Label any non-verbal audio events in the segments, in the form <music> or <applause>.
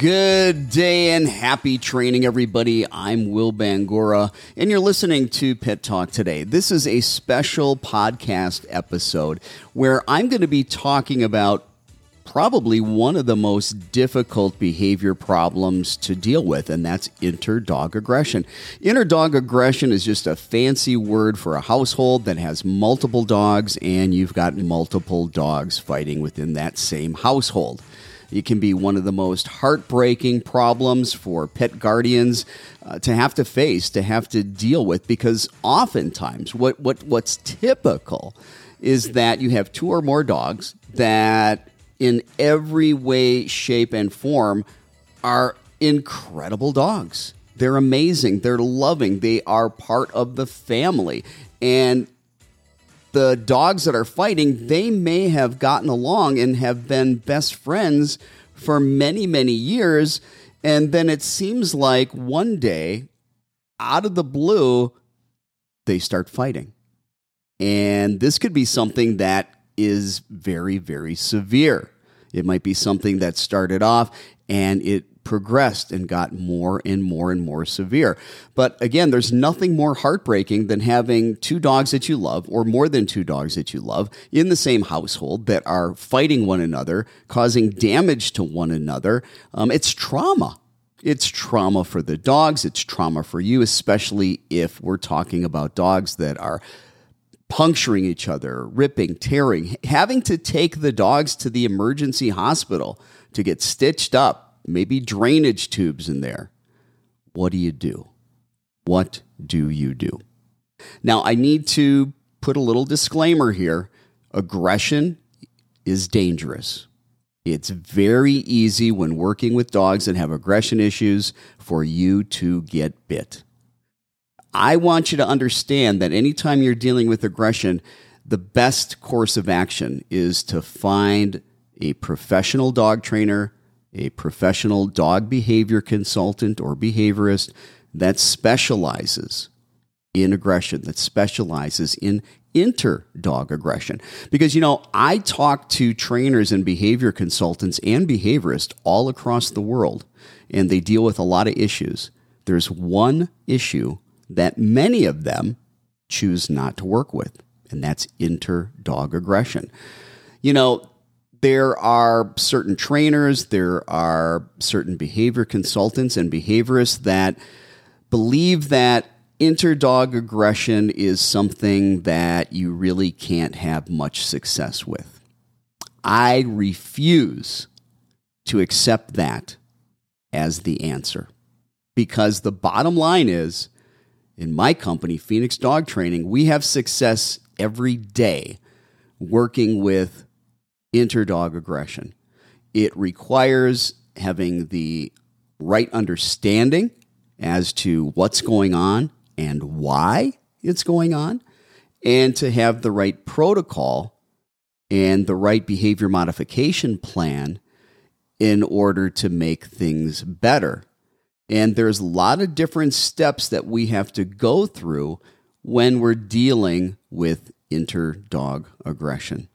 Good day and happy training, everybody. I'm Will Bangura, and you're listening to Pet Talk today. This is a special podcast episode where I'm going to be talking about probably one of the most difficult behavior problems to deal with, and that's inter dog aggression. Inter dog aggression is just a fancy word for a household that has multiple dogs, and you've got multiple dogs fighting within that same household. It can be one of the most heartbreaking problems for pet guardians uh, to have to face, to have to deal with, because oftentimes what, what, what's typical is that you have two or more dogs that, in every way, shape, and form, are incredible dogs. They're amazing. They're loving. They are part of the family. And the dogs that are fighting, they may have gotten along and have been best friends for many, many years. And then it seems like one day, out of the blue, they start fighting. And this could be something that is very, very severe. It might be something that started off and it progressed and got more and more and more severe. But again, there's nothing more heartbreaking than having two dogs that you love, or more than two dogs that you love, in the same household that are fighting one another, causing damage to one another. Um, it's trauma. It's trauma for the dogs. It's trauma for you, especially if we're talking about dogs that are puncturing each other, ripping, tearing, having to take the dogs to the emergency hospital to get stitched up maybe drainage tubes in there. What do you do? What do you do? Now, I need to put a little disclaimer here aggression is dangerous. It's very easy when working with dogs that have aggression issues for you to get bit. I want you to understand that anytime you're dealing with aggression, the best course of action is to find a professional dog trainer a professional dog behavior consultant or behaviorist that specializes in aggression, that specializes in inter dog aggression. Because, you know, I talk to trainers and behavior consultants and behaviorists all across the world, and they deal with a lot of issues. There's one issue that many of them choose not to work with, and that's inter dog aggression. You know, there are certain trainers, there are certain behavior consultants and behaviorists that believe that interdog aggression is something that you really can't have much success with. I refuse to accept that as the answer because the bottom line is in my company, Phoenix Dog Training, we have success every day working with interdog aggression. It requires having the right understanding as to what's going on and why it's going on, and to have the right protocol and the right behavior modification plan in order to make things better. And there's a lot of different steps that we have to go through when we're dealing with interdog aggression.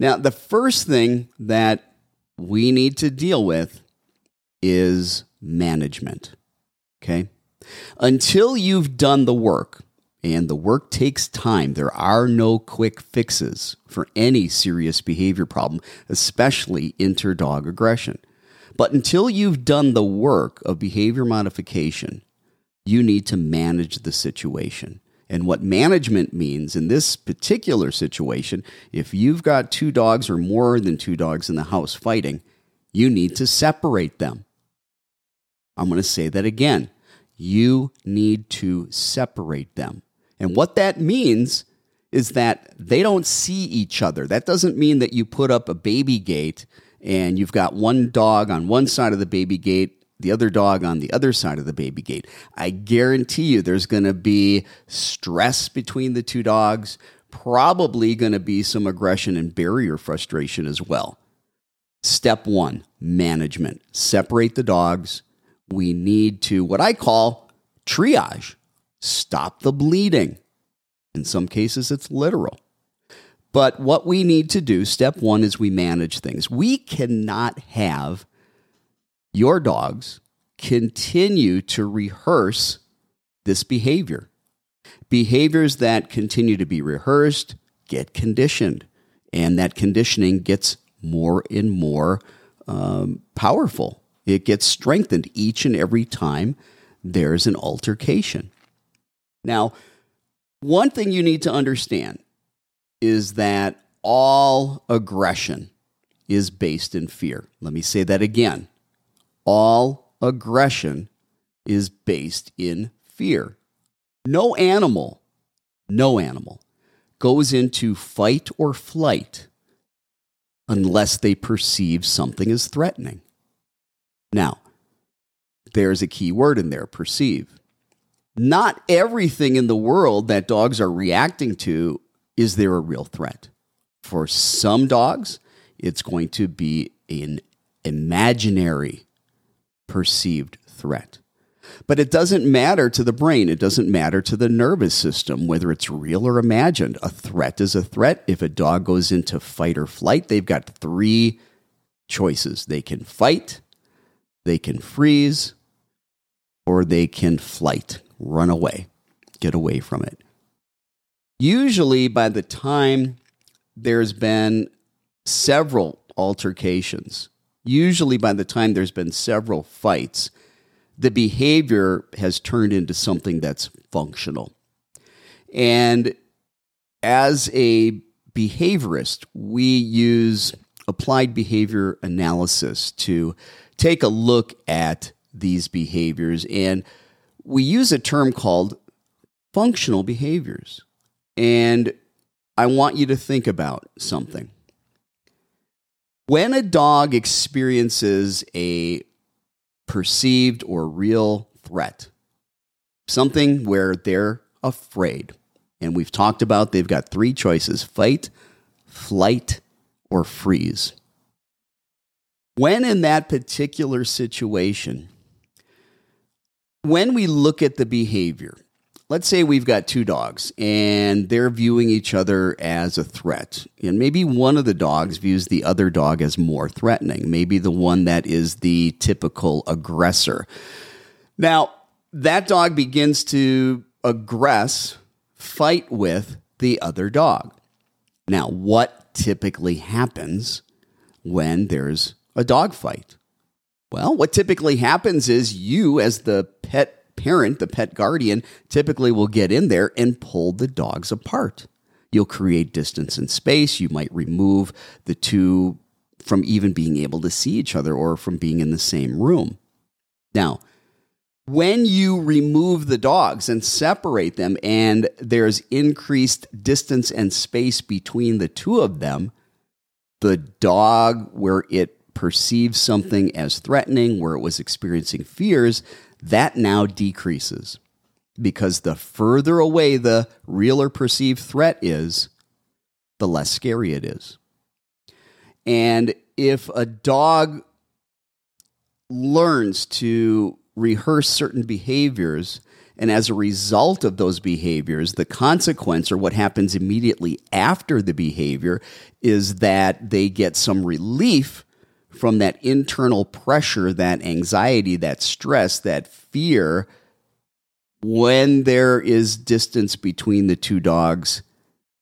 Now, the first thing that we need to deal with is management. Okay? Until you've done the work, and the work takes time, there are no quick fixes for any serious behavior problem, especially interdog aggression. But until you've done the work of behavior modification, you need to manage the situation. And what management means in this particular situation, if you've got two dogs or more than two dogs in the house fighting, you need to separate them. I'm going to say that again. You need to separate them. And what that means is that they don't see each other. That doesn't mean that you put up a baby gate and you've got one dog on one side of the baby gate, the other dog on the other side of the baby gate. I guarantee you there's going to be stress between the two dogs, probably going to be some aggression and barrier frustration as well. Step one management. Separate the dogs. We need to, what I call triage, stop the bleeding. In some cases, it's literal. But what we need to do, step one, is we manage things. We cannot have your dogs continue to rehearse this behavior. Behaviors that continue to be rehearsed get conditioned, and that conditioning gets more and more um, powerful. It gets strengthened each and every time there's an altercation. Now, one thing you need to understand is that all aggression is based in fear. Let me say that again. All aggression is based in fear. No animal, no animal goes into fight or flight unless they perceive something as threatening. Now, there's a key word in there perceive. Not everything in the world that dogs are reacting to is there a real threat. For some dogs, it's going to be an imaginary perceived threat. But it doesn't matter to the brain. It doesn't matter to the nervous system, whether it's real or imagined. A threat is a threat. If a dog goes into fight or flight, they've got three choices they can fight, they can freeze, or they can flight, run away, get away from it. Usually, by the time there's been several altercations, usually by the time there's been several fights, the behavior has turned into something that's functional. And as a behaviorist, we use applied behavior analysis to take a look at these behaviors. And we use a term called functional behaviors. And I want you to think about something. When a dog experiences a perceived or real threat, something where they're afraid, and we've talked about they've got three choices fight, flight, or freeze. When in that particular situation, when we look at the behavior, let's say we've got two dogs and they're viewing each other as a threat. And maybe one of the dogs views the other dog as more threatening, maybe the one that is the typical aggressor. Now, that dog begins to aggress, fight with the other dog. Now, what typically happens when there's a dog fight? Well, what typically happens is you, as the pet parent, the pet guardian, typically will get in there and pull the dogs apart. You'll create distance and space. You might remove the two from even being able to see each other or from being in the same room. Now, when you remove the dogs and separate them, and there's increased distance and space between the two of them, the dog, where it perceives something as threatening, where it was experiencing fears, that now decreases because the further away the real or perceived threat is, the less scary it is. And if a dog learns to rehearse certain behaviors, and as a result of those behaviors, the consequence or what happens immediately after the behavior is that they get some relief from that internal pressure, that anxiety, that stress, that fear, when there is distance between the two dogs,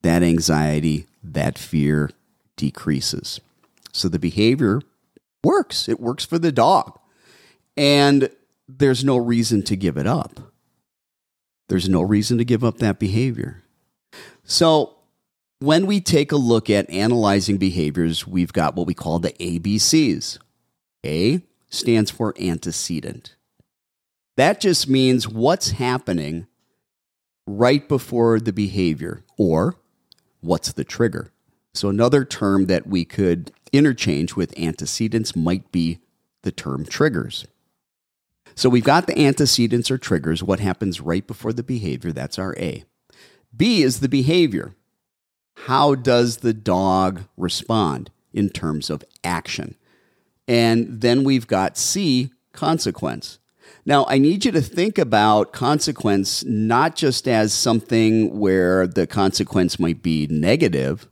that anxiety, that fear decreases. So the behavior works. It works for the dog. And there's no reason to give it up. There's no reason to give up that behavior. So when we take a look at analyzing behaviors, we've got what we call the ABCs. A stands for antecedent. That just means what's happening right before the behavior, or what's the trigger? So, another term that we could interchange with antecedents might be the term triggers. So, we've got the antecedents or triggers, what happens right before the behavior, that's our A. B is the behavior. How does the dog respond in terms of action? And then we've got C, consequence. Now, I need you to think about consequence not just as something where the consequence might be negative,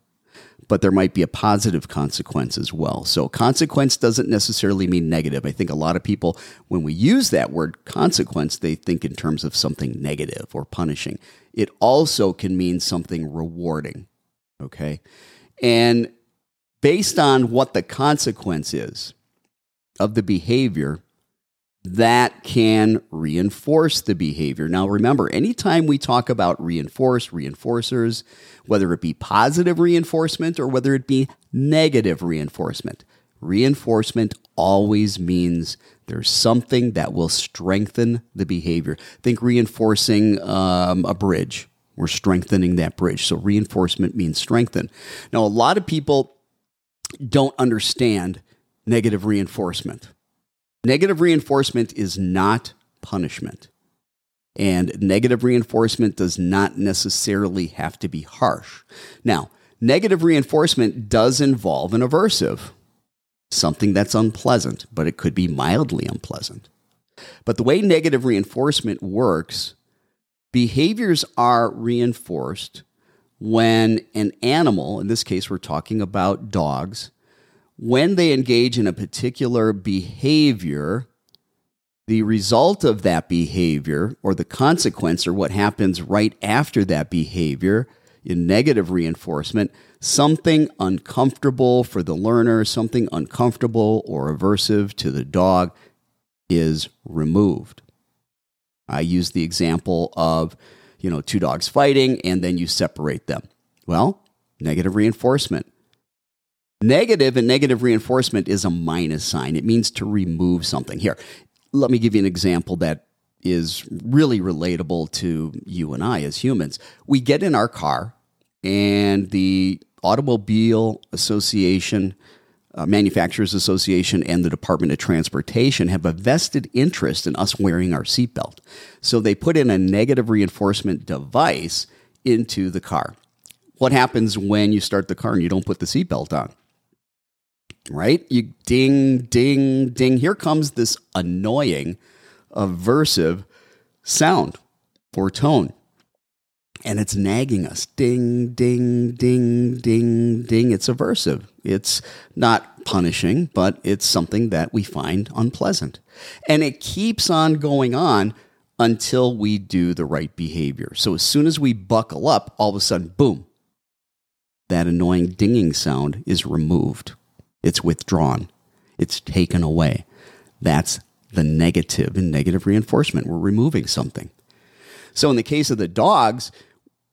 but there might be a positive consequence as well. So, consequence doesn't necessarily mean negative. I think a lot of people, when we use that word consequence, they think in terms of something negative or punishing. It also can mean something rewarding. Okay. And based on what the consequence is of the behavior, that can reinforce the behavior. Now, remember, anytime we talk about reinforce, reinforcers, whether it be positive reinforcement or whether it be negative reinforcement, reinforcement always means there's something that will strengthen the behavior. Think reinforcing um, a bridge. We're strengthening that bridge. So, reinforcement means strengthen. Now, a lot of people don't understand negative reinforcement Negative reinforcement is not punishment. And negative reinforcement does not necessarily have to be harsh. Now, negative reinforcement does involve an aversive, something that's unpleasant, but it could be mildly unpleasant. But the way negative reinforcement works, behaviors are reinforced when an animal, in this case, we're talking about dogs, when they engage in a particular behavior, the result of that behavior or the consequence or what happens right after that behavior in negative reinforcement, something uncomfortable for the learner, something uncomfortable or aversive to the dog is removed. I use the example of, you know, two dogs fighting and then you separate them. Well, negative reinforcement. Negative and negative reinforcement is a minus sign. It means to remove something. Here, let me give you an example that is really relatable to you and I as humans. We get in our car, and the Automobile Association, uh, Manufacturers Association, and the Department of Transportation have a vested interest in us wearing our seatbelt. So they put in a negative reinforcement device into the car. What happens when you start the car and you don't put the seatbelt on? right? You ding, ding, ding. Here comes this annoying, aversive sound or tone. And it's nagging us. Ding, ding, ding, ding, ding. It's aversive. It's not punishing, but it's something that we find unpleasant. And it keeps on going on until we do the right behavior. So as soon as we buckle up, all of a sudden, boom, that annoying dinging sound is removed. It's withdrawn. It's taken away. That's the and negative reinforcement. We're removing something. So, in the case of the dogs,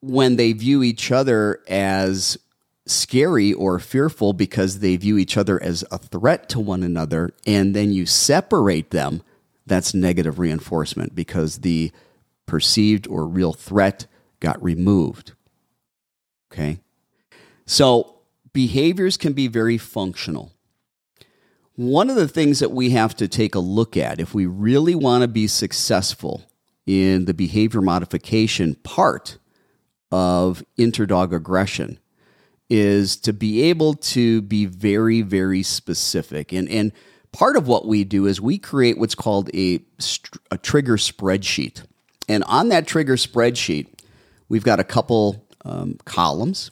when they view each other as scary or fearful because they view each other as a threat to one another, and then you separate them, that's negative reinforcement because the perceived or real threat got removed. Okay? So, behaviors can be very functional. One of the things that we have to take a look at if we really want to be successful in the behavior modification part of interdog aggression is to be able to be very, very specific. And, and part of what we do is we create what's called a, a trigger spreadsheet. And on that trigger spreadsheet, we've got a couple um, columns.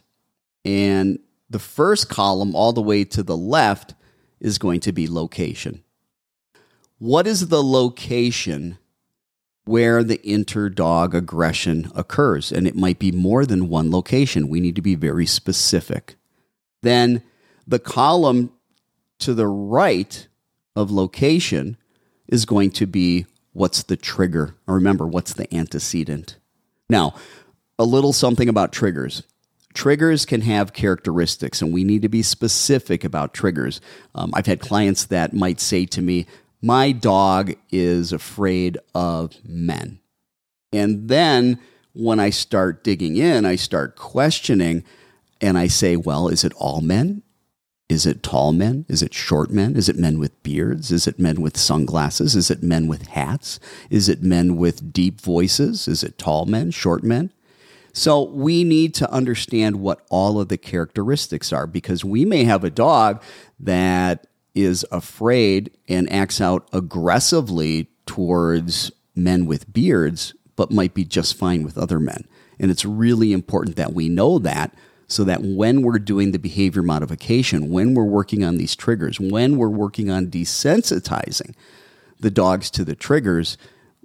And the first column, all the way to the left, is going to be location. What is the location where the interdog aggression occurs? And it might be more than one location. We need to be very specific. Then the column to the right of location is going to be what's the trigger. Remember, what's the antecedent? Now, a little something about triggers. Triggers can have characteristics, and we need to be specific about triggers. Um, I've had clients that might say to me, My dog is afraid of men. And then when I start digging in, I start questioning and I say, well, is it all men? Is it tall men? Is it short men? Is it men with beards? Is it men with sunglasses? Is it men with hats? Is it men with deep voices? Is it tall men, short men? So we need to understand what all of the characteristics are because we may have a dog that is afraid and acts out aggressively towards men with beards, but might be just fine with other men. And it's really important that we know that so that when we're doing the behavior modification, when we're working on these triggers, when we're working on desensitizing the dogs to the triggers,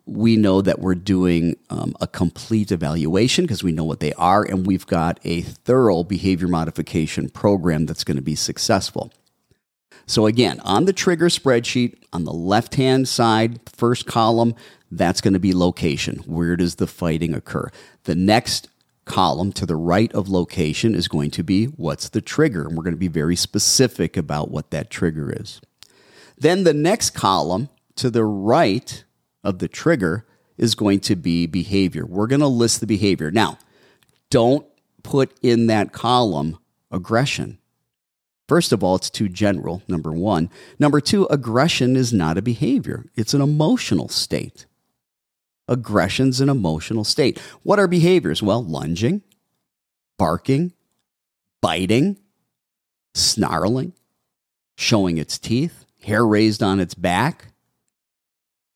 we know that we're doing um, a complete evaluation because we know what they are, and we've got a thorough behavior modification program that's going to be successful. So, again, on the trigger spreadsheet, on the left hand side, first column, that's going to be location. Where does the fighting occur? The next column to the right of location is going to be what's the trigger. And we're going to be very specific about what that trigger is. Then the next column to the right of the trigger is going to be behavior. We're going to list the behavior. Now, don't put in that column aggression. First of all, it's too general, number one. Number two, aggression is not a behavior, it's an emotional state. Aggression's an emotional state. What are behaviors? Well, lunging, barking, biting, snarling, showing its teeth, hair raised on its back,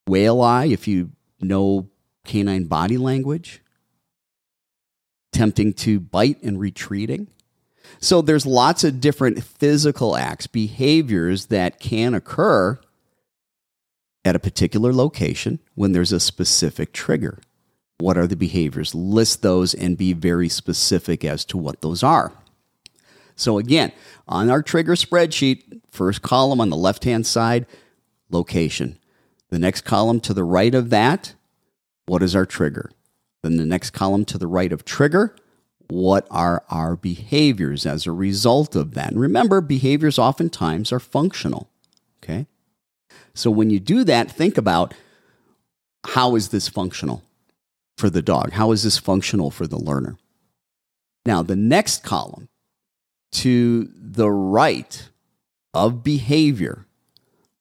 whale eye, if you know canine body language, attempting to bite and retreating. So there's lots of different physical acts, behaviors that can occur at a particular location when there's a specific trigger. What are the behaviors? List those and be very specific as to what those are. So, again, on our trigger spreadsheet, first column on the left hand side, location. The next column to the right of that, what is our trigger? Then the next column to the right of trigger, what are our behaviors as a result of that? And remember, behaviors oftentimes are functional. Okay? So when you do that, think about how is this functional for the dog? How is this functional for the learner? Now, the next column to the right of behavior,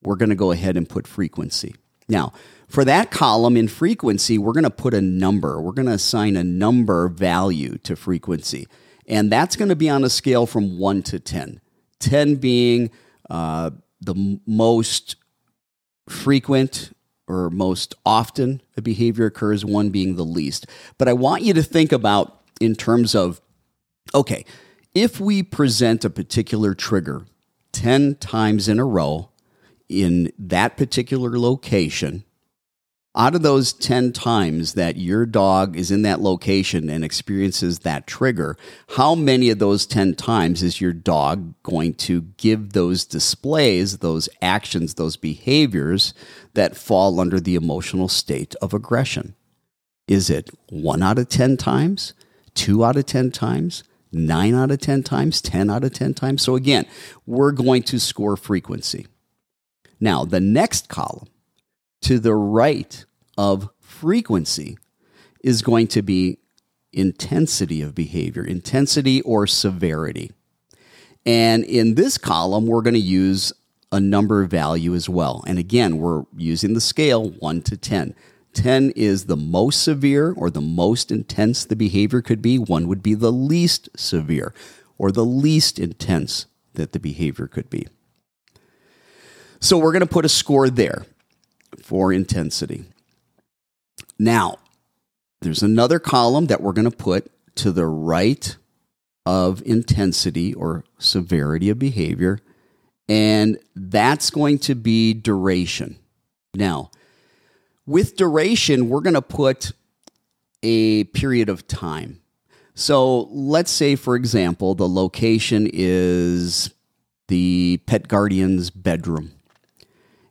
we're going to go ahead and put frequency. Now, for that column in frequency, we're going to put a number. We're going to assign a number value to frequency. And that's going to be on a scale from 1 to 10. 10 being uh, the most frequent or most often a behavior occurs, one being the least. But I want you to think about in terms of okay, if we present a particular trigger 10 times in a row in that particular location, out of those 10 times that your dog is in that location and experiences that trigger, how many of those 10 times is your dog going to give those displays, those actions, those behaviors that fall under the emotional state of aggression? Is it one out of 10 times, two out of 10 times, nine out of 10 times, 10 out of 10 times? So again, we're going to score frequency. Now, the next column to the right of frequency is going to be intensity of behavior, intensity or severity. And in this column, we're going to use a number value as well. And again, we're using the scale 1 to 10. 10 is the most severe or the most intense the behavior could be. 1 would be the least severe or the least intense that the behavior could be. So we're going to put a score there for intensity. Now, there's another column that we're going to put to the right of intensity or severity of behavior, and that's going to be duration. Now, with duration, we're going to put a period of time. So let's say, for example, the location is the pet guardian's bedroom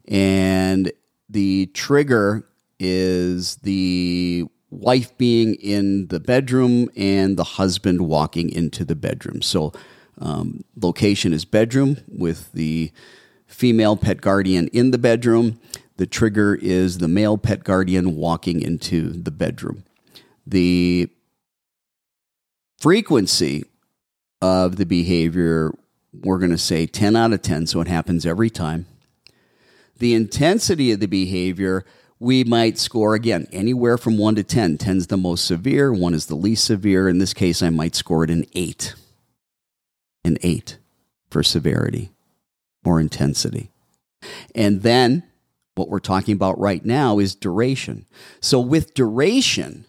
and the trigger is the wife being in the bedroom and the husband walking into the bedroom. So, um, location is bedroom with the female pet guardian in the bedroom. The trigger is the male pet guardian walking into the bedroom. The frequency of the behavior, we're going to say 10 out of 10, so it happens every time. The intensity of the behavior, we might score again anywhere from 1 to 10. 10 is the most severe, 1 is the least severe. In this case, I might score it an 8. An 8 for severity or intensity. And then what we're talking about right now is duration. So with duration,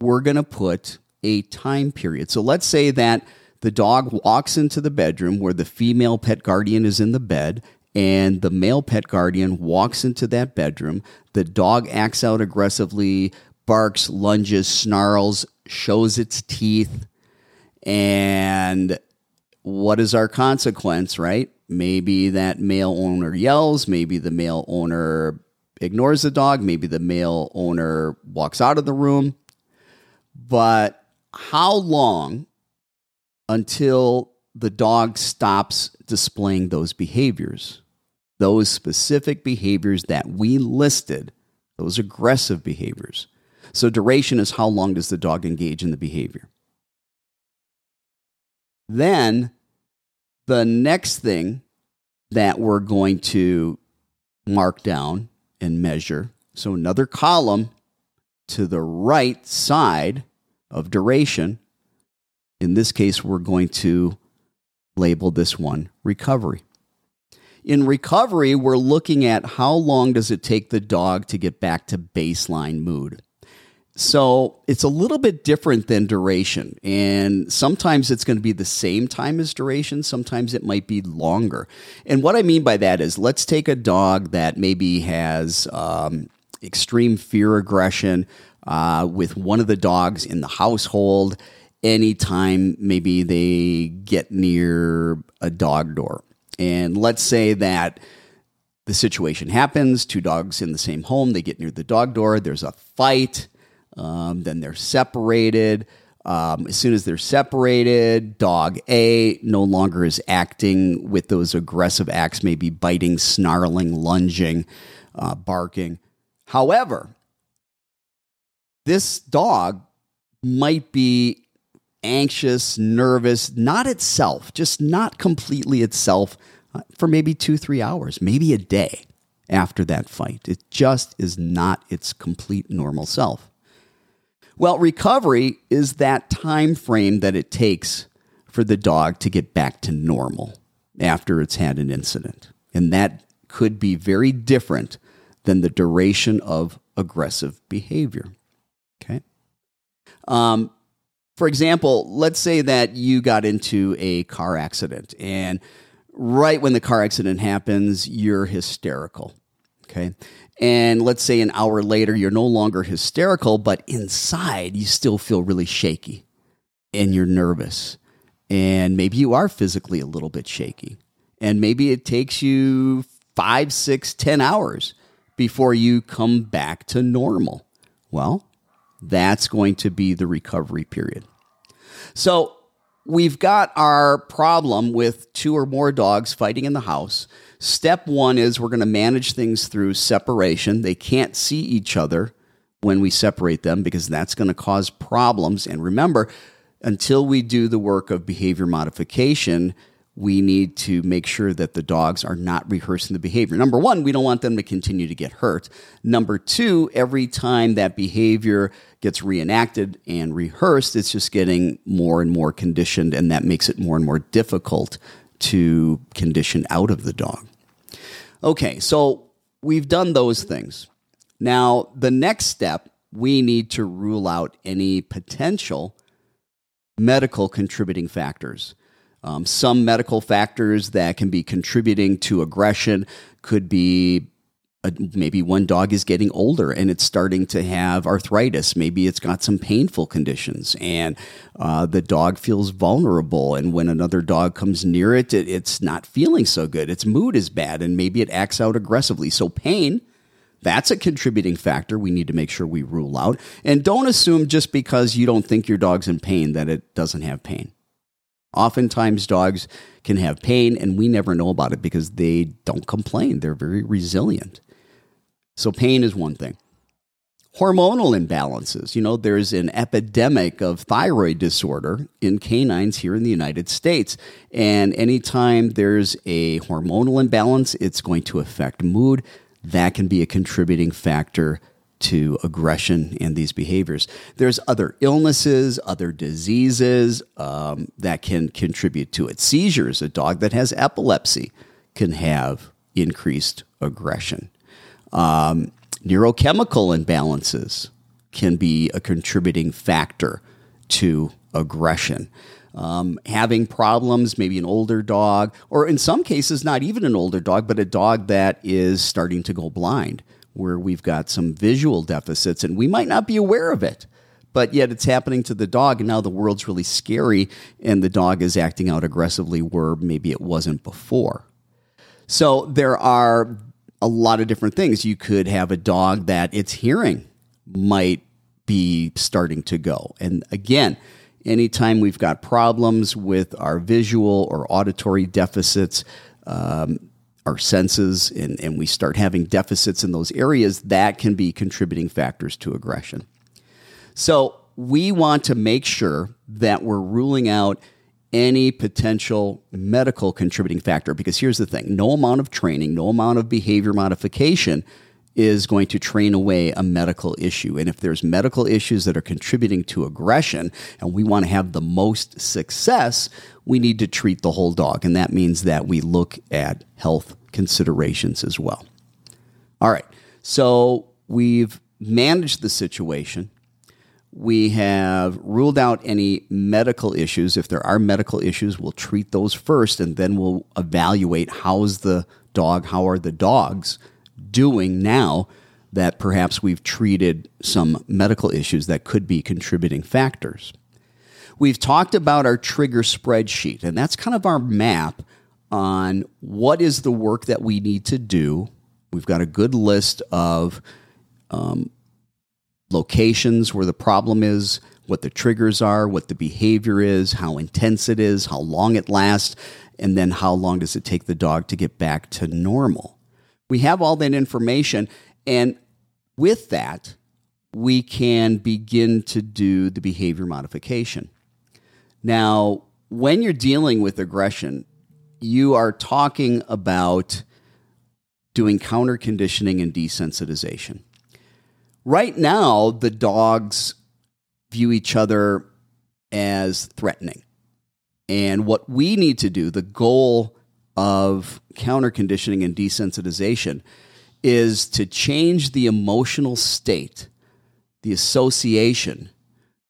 we're going to put a time period. So let's say that the dog walks into the bedroom where the female pet guardian is in the bed and the male pet guardian walks into that bedroom. The dog acts out aggressively, barks, lunges, snarls, shows its teeth. And what is our consequence, right? Maybe that male owner yells, maybe the male owner ignores the dog, maybe the male owner walks out of the room. But how long until the dog stops displaying those behaviors? Those specific behaviors that we listed, those aggressive behaviors. So, duration is how long does the dog engage in the behavior? Then the next thing that we're going to mark down and measure, so another column to the right side of duration, in this case, we're going to label this one recovery. In recovery, we're looking at how long does it take the dog to get back to baseline mood. So it's a little bit different than duration. And sometimes it's going to be the same time as duration. Sometimes it might be longer. And what I mean by that is let's take a dog that maybe has um, extreme fear aggression uh, with one of the dogs in the household anytime maybe they get near a dog door. And let's say that the situation happens two dogs in the same home, they get near the dog door, there's a fight um, then they're separated. Um, as soon as they're separated, dog A no longer is acting with those aggressive acts, maybe biting, snarling, lunging, uh, barking. However, this dog might be anxious, nervous, not itself, just not completely itself uh, for maybe two, three hours, maybe a day after that fight. It just is not its complete normal self. Well, recovery is that time frame that it takes for the dog to get back to normal after it's had an incident. And that could be very different than the duration of aggressive behavior. Okay. Um, for example, let's say that you got into a car accident and right when the car accident happens, you're hysterical. Okay. And let's say an hour later, you're no longer hysterical, but inside you still feel really shaky and you're nervous. And maybe you are physically a little bit shaky. And maybe it takes you five, six, ten hours before you come back to normal. Well, that's going to be the recovery period. So we've got our problem with two or more dogs fighting in the house. Step one is we're going to manage things through separation. They can't see each other when we separate them because that's going to cause problems. And remember, until we do the work of behavior modification, we need to make sure that the dogs are not rehearsing the behavior. Number one, we don't want them to continue to get hurt. Number two, every time that behavior gets reenacted and rehearsed, it's just getting more and more conditioned, and that makes it more and more difficult to condition out of the dog. Okay, so we've done those things. Now, the next step, we need to rule out any potential medical contributing factors. Um, some medical factors that can be contributing to aggression could be maybe one dog is getting older and it's starting to have arthritis. Maybe it's got some painful conditions and uh, the dog feels vulnerable. And when another dog comes near it, it, it's not feeling so good. Its mood is bad and maybe it acts out aggressively. So, pain. That's a contributing factor we need to make sure we rule out. And don't assume just because you don't think your dog's in pain that it doesn't have pain. Oftentimes, dogs can have pain, and we never know about it because they don't complain. They're very resilient. So, pain is one thing. hormonal imbalances. You know, there's an epidemic of thyroid disorder in canines here in the United States. And anytime there's a hormonal imbalance, it's going to affect mood. That can be a contributing factor to aggression and these behaviors. There's other illnesses, other diseases um, that can contribute to it. Seizures, a dog that has epilepsy can have increased aggression. Um, neurochemical imbalances can be a contributing factor to aggression. Um, having problems, maybe an older dog, or in some cases, not even an older dog, but a dog that is starting to go blind where we've got some visual deficits and we might not be aware of it. But yet it's happening to the dog, and now the world's really scary, and the dog is acting out aggressively where maybe it wasn't before. So there are a lot of different things. You could have a dog that its hearing might be starting to go. And again, anytime we've got problems with our visual or auditory deficits, um, our senses and, and we start having deficits in those areas, that can be contributing factors to aggression. So we want to make sure that we're ruling out any potential medical contributing factor because here's the thing no amount of training, no amount of behavior modification is going to train away a medical issue. And if there's medical issues that are contributing to aggression and we want to have the most success, we need to treat the whole dog. And that means that we look at health considerations as well. All right. So we've managed the situation. We have ruled out any medical issues. If there are medical issues, we'll treat those first and then we'll evaluate how's the dog, how are the dogs doing now that perhaps we've treated some medical issues that could be contributing factors. We've talked about our trigger spreadsheet, and that's kind of our map on what is the work that we need to do. We've got a good list of um, locations where the problem is, what the triggers are, what the behavior is, how intense it is, how long it lasts, and then how long does it take the dog to get back to normal. We have all that information. And with that, we can begin to do the behavior modification. Now, when you're dealing with aggression, you are talking about doing counter conditioning and desensitization. Right now, the dogs view each other as threatening. And what we need to do, the goal of counter conditioning and desensitization is to change the emotional state, the association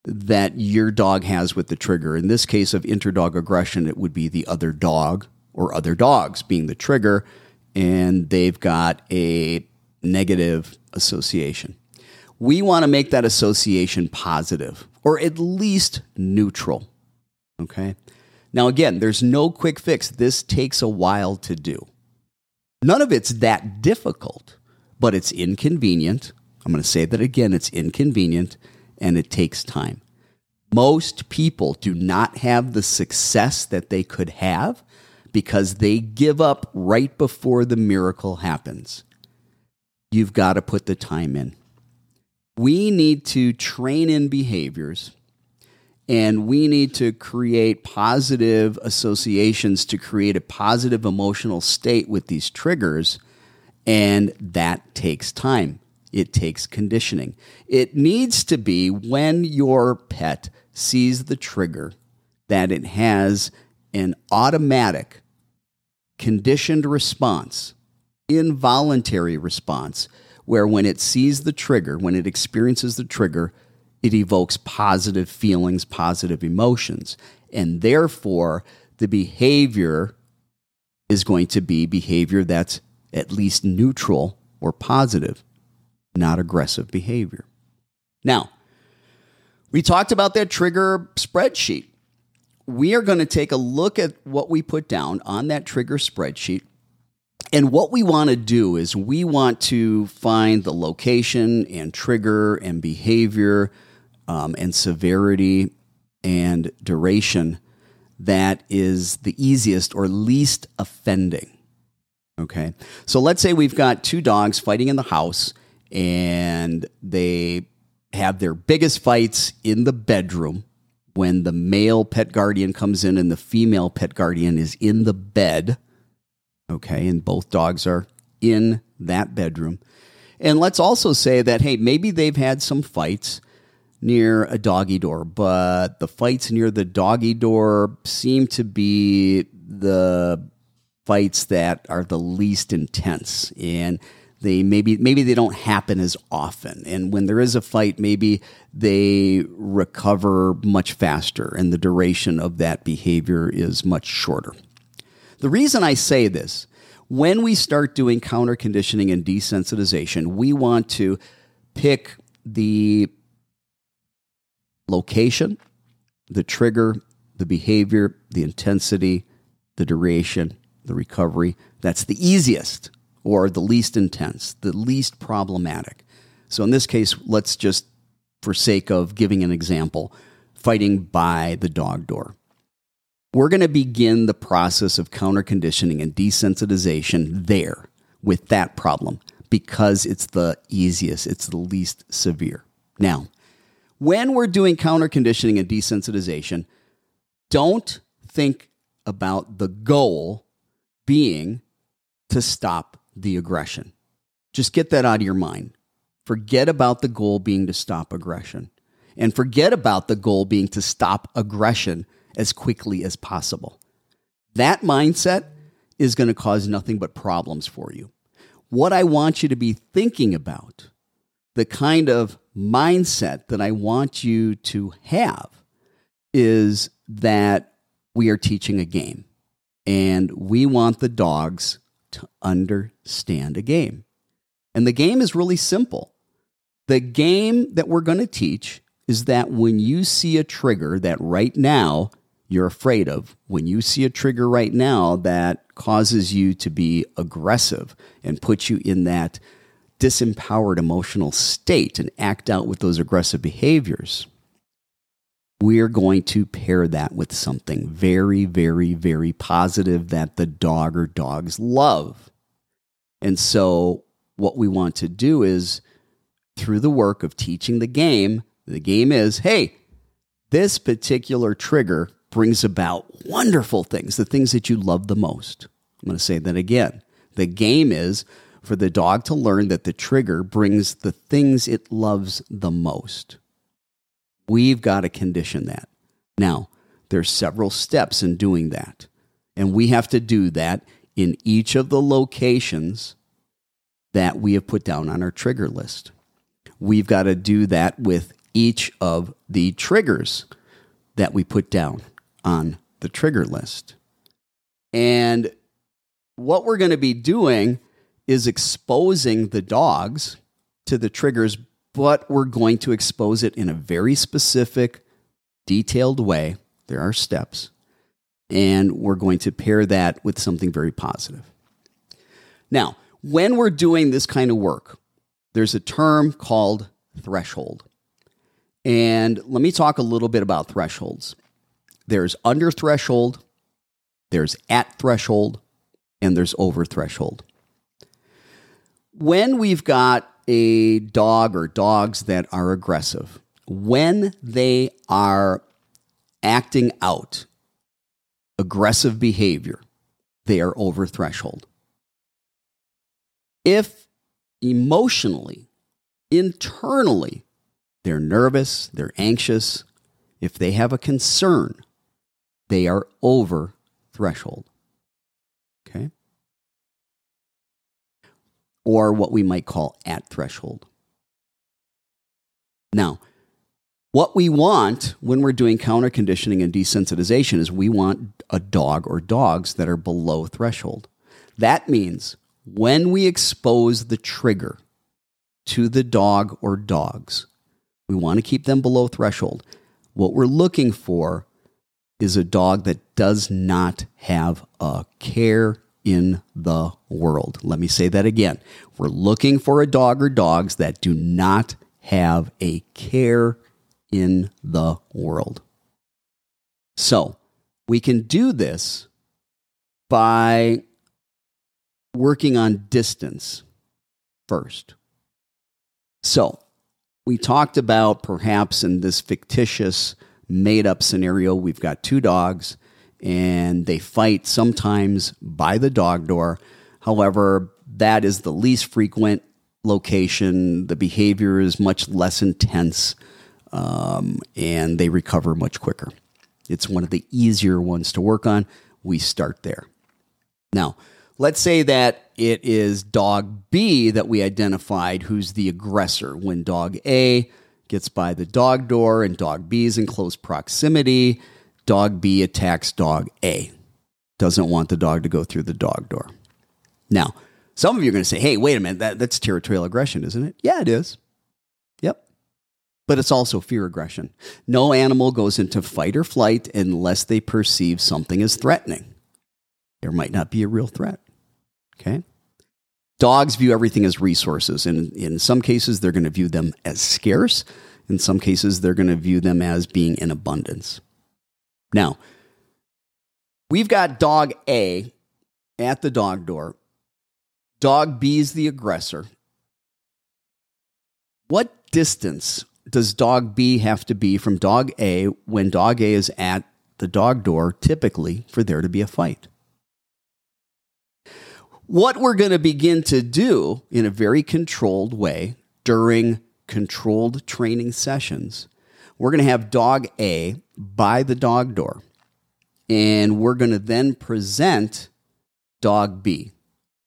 that your dog has with the trigger. In this case of interdog aggression, it would be the other dog or other dogs being the trigger, and they've got a negative association. We want to make that association positive or at least neutral. Okay. Now, again, there's no quick fix. This takes a while to do. None of it's that difficult, but it's inconvenient. I'm going to say that again it's inconvenient and it takes time. Most people do not have the success that they could have because they give up right before the miracle happens. You've got to put the time in. We need to train in behaviors and we need to create positive associations to create a positive emotional state with these triggers. And that takes time. It takes conditioning. It needs to be when your pet sees the trigger that it has an automatic conditioned response, involuntary response, where when it sees the trigger, when it experiences the trigger, it evokes positive feelings, positive emotions. And therefore, the behavior is going to be behavior that's at least neutral or positive, not aggressive behavior. Now, we talked about that trigger spreadsheet. We are going to take a look at what we put down on that trigger spreadsheet and what we want to do is we want to find the location and trigger and behavior um, and severity and duration that is the easiest or least offending. Okay. So let's say we've got two dogs fighting in the house and they have their biggest fights in the bedroom when the male pet guardian comes in and the female pet guardian is in the bed. Okay, and both dogs are in that bedroom. And let's also say that, hey, maybe they've had some fights near a doggy door, but the fights near the doggy door seem to be the fights that are the least intense. And they maybe maybe they don't happen as often. And when there is a fight maybe they recover much faster and the duration of that behavior is much shorter. The reason i say this when we start doing counter conditioning and desensitization we want to pick the location the trigger the behavior the intensity the duration the recovery. That's the easiest or the least intense, the least problematic. So in this case, let's just, for sake of giving an example, fighting by the dog door. We're going to begin the process of counter conditioning and desensitization there with that problem because it's the easiest, it's the least severe. Now, when we're doing counter conditioning and desensitization, don't think about the goal being to stop the aggression. Just get that out of your mind. Forget about the goal being to stop aggression. And forget about the goal being to stop aggression as quickly as possible. That mindset is going to cause nothing but problems for you. What I want you to be thinking about, the kind of mindset that I want you to have, is that we are teaching a game and we want the dogs to understand a game. And the game is really simple. The game that we're going to teach is that when you see a trigger that right now you're afraid of, when you see a trigger right now that causes you to be aggressive and puts you in that disempowered emotional state and act out with those aggressive behaviors, we're going to pair that with something very, very, very positive that the dog or dogs love. And so, what we want to do is through the work of teaching the game, the game is hey, this particular trigger brings about wonderful things, the things that you love the most. I'm going to say that again. The game is for the dog to learn that the trigger brings the things it loves the most. We've got to condition that. Now, there's several steps in doing that. And we have to do that in each of the locations that we have put down on our trigger list. We've got to do that with each of the triggers that we put down on the trigger list. And what we're going to be doing is exposing the dogs to the triggers but we're going to expose it in a very specific, detailed way. There are steps. And we're going to pair that with something very positive. Now, when we're doing this kind of work, there's a term called threshold. And let me talk a little bit about thresholds. There's under threshold, there's at threshold, and there's over threshold. When we've got a dog or dogs that are aggressive, when they are acting out aggressive behavior, they are over threshold. If emotionally, internally, they're nervous, they're anxious, if they have a concern, they are over threshold. Okay? Or what we might call at threshold. Now, what we want when we're doing counter conditioning and desensitization is we want a dog or dogs that are below threshold. That means when we expose the trigger to the dog or dogs, we want to keep them below threshold. What we're looking for is a dog that does not have a care in the world. Let me say that again. We're looking for a dog or dogs that do not have a care in the world. So we can do this by working on distance first. So, we talked about perhaps in this fictitious made up scenario, we've got two dogs and they fight sometimes by the dog door. However, that is the least frequent location. The behavior is much less intense um, and they recover much quicker. It's one of the easier ones to work on. We start there. Now, let's say that it is dog B that we identified who's the aggressor when dog A gets by the dog door and dog B is in close proximity. Dog B attacks dog A. Doesn't want the dog to go through the dog door. Now, some of you are going to say, hey, wait a minute, that, that's territorial aggression, isn't it? Yeah, it is. Yep. But it's also fear aggression. No animal goes into fight or flight unless they perceive something as threatening. There might not be a real threat. Okay. Dogs view everything as resources, and in some cases, they're going to view them as scarce. In some cases, they're going to view them as being in abundance. Now, we've got dog A at the dog door. Dog B is the aggressor. What distance does dog B have to be from dog A when dog A is at the dog door, typically, for there to be a fight? What we're going to begin to do in a very controlled way during controlled training sessions, we're going to have dog A by the dog door, and we're going to then present dog B.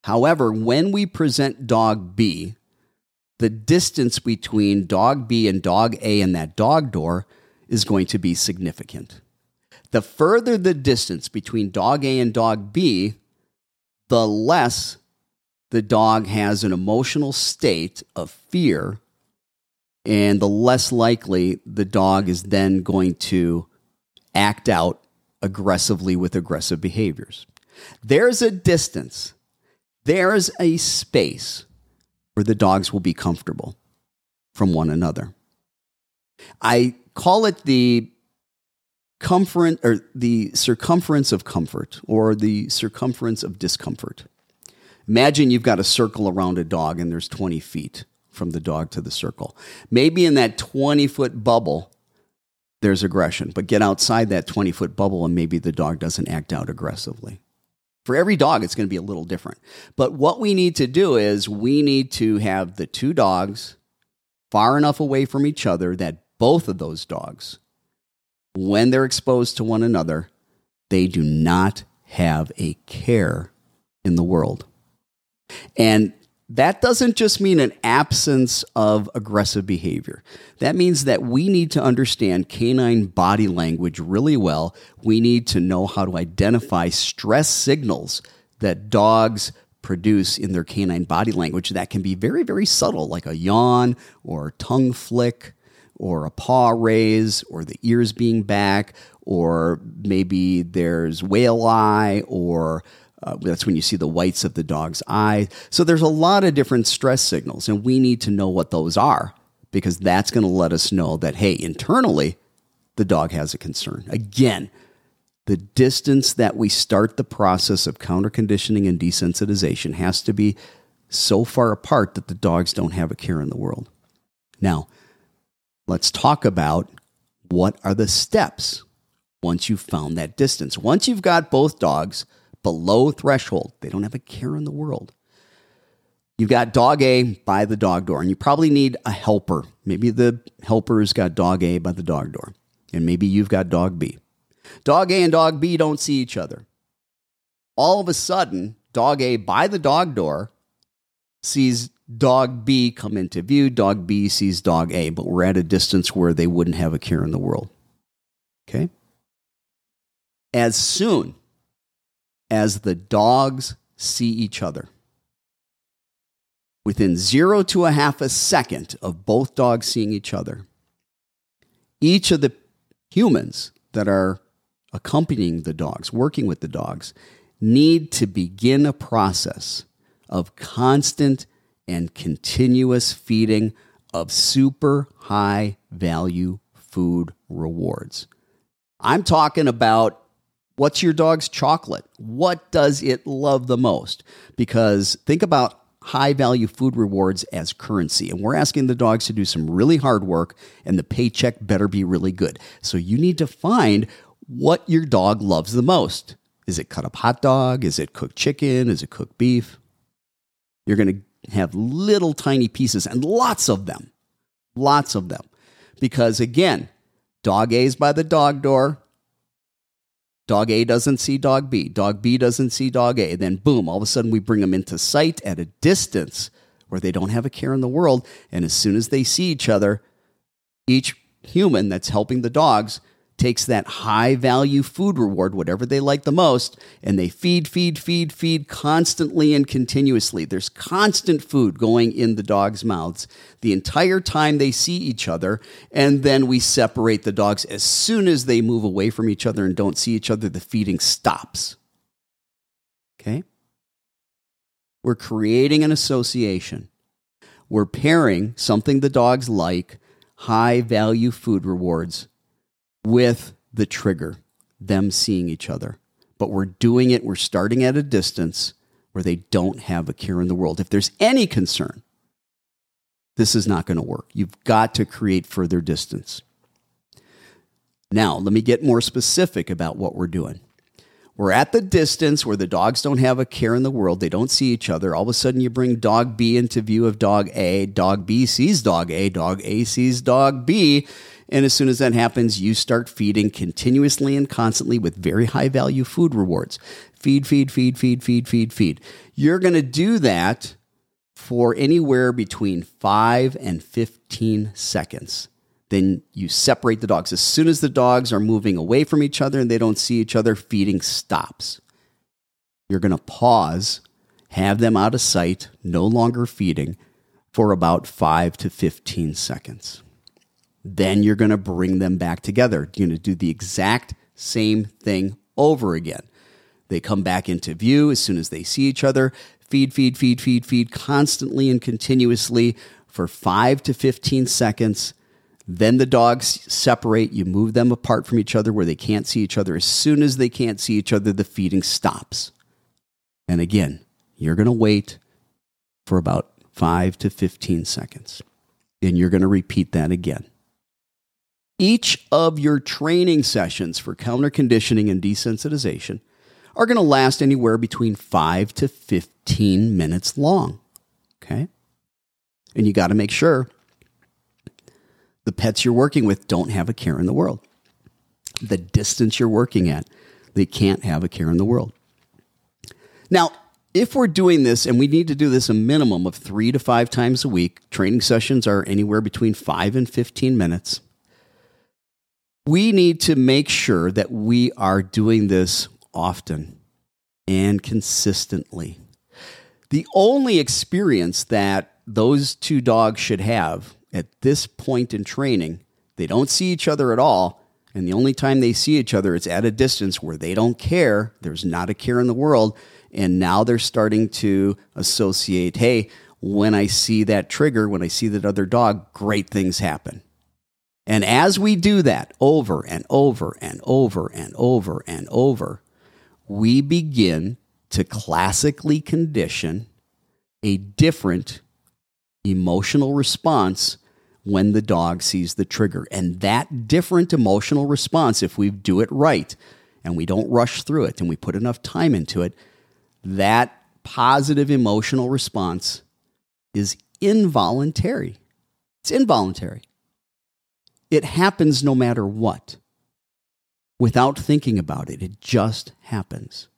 However, when we present dog B, the distance between dog B and dog A in that dog door is going to be significant. The further the distance between dog A and dog B, the less the dog has an emotional state of fear, and the less likely the dog is then going to act out aggressively with aggressive behaviors. There's a distance, there's a space where the dogs will be comfortable from one another. I call it the comfort or the circumference of comfort or the circumference of discomfort. Imagine you've got a circle around a dog and there's 20 feet from the dog to the circle. Maybe in that 20 foot bubble, there's aggression, but get outside that 20 foot bubble and maybe the dog doesn't act out aggressively. For every dog, it's going to be a little different. But what we need to do is we need to have the two dogs far enough away from each other that both of those dogs when they're exposed to one another, they do not have a care in the world. And that doesn't just mean an absence of aggressive behavior. That means that we need to understand canine body language really well. We need to know how to identify stress signals that dogs produce in their canine body language that can be very, very subtle, like a yawn or tongue flick or a paw raise or the ears being back or maybe there's whale eye or uh, that's when you see the whites of the dog's eye. So there's a lot of different stress signals, and we need to know what those are because that's going to let us know that, hey, internally, the dog has a concern. Again, the distance that we start the process of counter conditioning and desensitization has to be so far apart that the dogs don't have a care in the world. Now, let's talk about what are the steps once you've found that distance. Once you've got both dogs below threshold, they don't have a care in the world. You've got dog A by the dog door, and you probably need a helper. Maybe the helper's got dog A by the dog door, and maybe you've got dog B. Dog A and dog B don't see each other. All of a sudden, dog A by the dog door sees dog B come into view. Dog B sees dog A, but we're at a distance where they wouldn't have a care in the world. Okay? As soon as the dogs see each other, within zero to a half a second of both dogs seeing each other, each of the humans that are accompanying the dogs, working with the dogs, need to begin a process of constant and continuous feeding of super high value food rewards. I'm talking about what's your dog's chocolate? What does it love the most? Because think about high value food rewards as currency. And we're asking the dogs to do some really hard work, and the paycheck better be really good. So you need to find what your dog loves the most. Is it cut up hot dog? Is it cooked chicken? Is it cooked beef? You're going to have little tiny pieces and lots of them. Lots of them. Because again, dog A's by the dog door. Dog A doesn't see dog B. Dog B doesn't see dog A. Then, boom, all of a sudden we bring them into sight at a distance where they don't have a care in the world. And as soon as they see each other, each human that's helping the dogs takes that high value food reward, whatever they like the most, and they feed, feed, feed, feed constantly and continuously. There's constant food going in the dogs' mouths the entire time they see each other. And then we separate the dogs. As soon as they move away from each other and don't see each other, the feeding stops. Okay? We're creating an association. We're pairing something the dogs like, high value food rewards with the trigger, them seeing each other. But we're doing it, we're starting at a distance where they don't have a care in the world. If there's any concern, this is not going to work. You've got to create further distance. Now, let me get more specific about what we're doing. We're at the distance where the dogs don't have a care in the world. They don't see each other. All of a sudden, you bring dog B into view of dog A. Dog B sees dog A. Dog A sees dog B. And as soon as that happens, you start feeding continuously and constantly with very high value food rewards. Feed, feed, feed, feed, feed, feed, feed. You're going to do that for anywhere between five and 15 seconds. Then you separate the dogs. As soon as the dogs are moving away from each other and they don't see each other, feeding stops. You're going to pause, have them out of sight, no longer feeding for about five to 15 seconds. Then you're going to bring them back together. You're going to do the exact same thing over again. They come back into view as soon as they see each other. Feed, feed, feed, feed, feed constantly and continuously for five to 15 seconds. Then the dogs separate. You move them apart from each other where they can't see each other. As soon as they can't see each other, the feeding stops. And again, you're going to wait for about five to 15 seconds. And you're going to repeat that again. Each of your training sessions for counter conditioning and desensitization are going to last anywhere between 5 to 15 minutes long. Okay? And you got to make sure the pets you're working with don't have a care in the world. The distance you're working at, they can't have a care in the world. Now, if we're doing this, and we need to do this a minimum of three to five times a week, training sessions are anywhere between five and 15 minutes we need to make sure that we are doing this often and consistently. The only experience that those two dogs should have at this point in training, they don't see each other at all. And the only time they see each other, it's at a distance where they don't care. There's not a care in the world. And now they're starting to associate hey, when I see that trigger, when I see that other dog, great things happen. And as we do that over and over and over and over and over, we begin to classically condition a different emotional response when the dog sees the trigger. And that different emotional response, if we do it right and we don't rush through it and we put enough time into it, that positive emotional response is involuntary. It's involuntary. It happens no matter what. Without thinking about it, it just happens.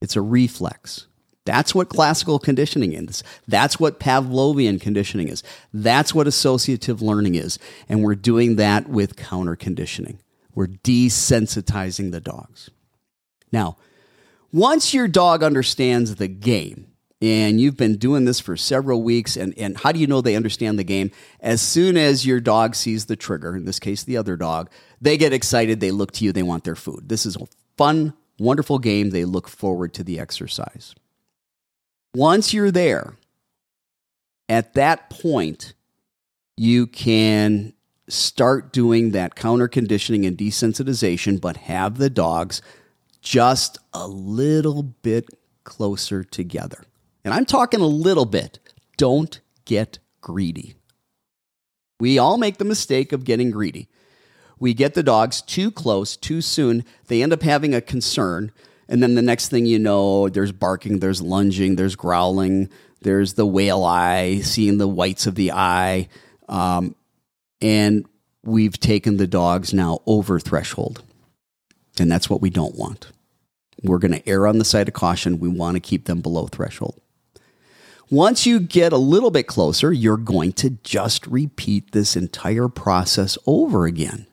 It's a reflex. That's what classical conditioning is. That's what Pavlovian conditioning is. That's what associative learning is. And we're doing that with counter conditioning. We're desensitizing the dogs. Now, once your dog understands the game, and you've been doing this for several weeks and, and how do you know they understand the game? As soon as your dog sees the trigger in this case the other dog they get excited they look to you they want their food. This is a fun wonderful game. They look forward to the exercise. Once you're there at that point you can start doing that counter conditioning and desensitization but have the dogs just a little bit closer together and I'm talking a little bit, don't get greedy. We all make the mistake of getting greedy. We get the dogs too close too soon. They end up having a concern. And then the next thing you know, there's barking, there's lunging, there's growling, there's the whale eye, seeing the whites of the eye. Um, and we've taken the dogs now over threshold. And that's what we don't want. We're going to err on the side of caution. We want to keep them below threshold. Once you get a little bit closer, you're going to just repeat this entire process over again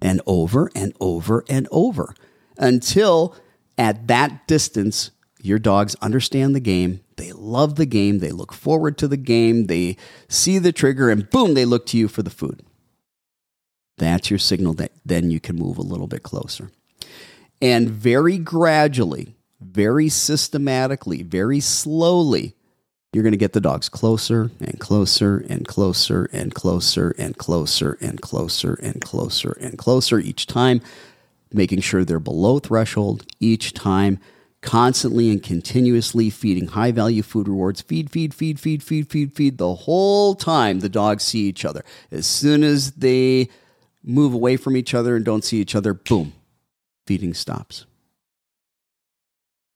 and over and over and over until at that distance, your dogs understand the game. They love the game. They look forward to the game. They see the trigger and boom, they look to you for the food. That's your signal that then you can move a little bit closer. And very gradually, very systematically, very slowly, you're going to get the dogs closer and closer and closer and closer and closer and closer and closer and closer each time, making sure they're below threshold each time, constantly and continuously feeding high value food rewards. Feed, feed, feed, feed, feed, feed, feed the whole time the dogs see each other. As soon as they move away from each other and don't see each other, boom, feeding stops.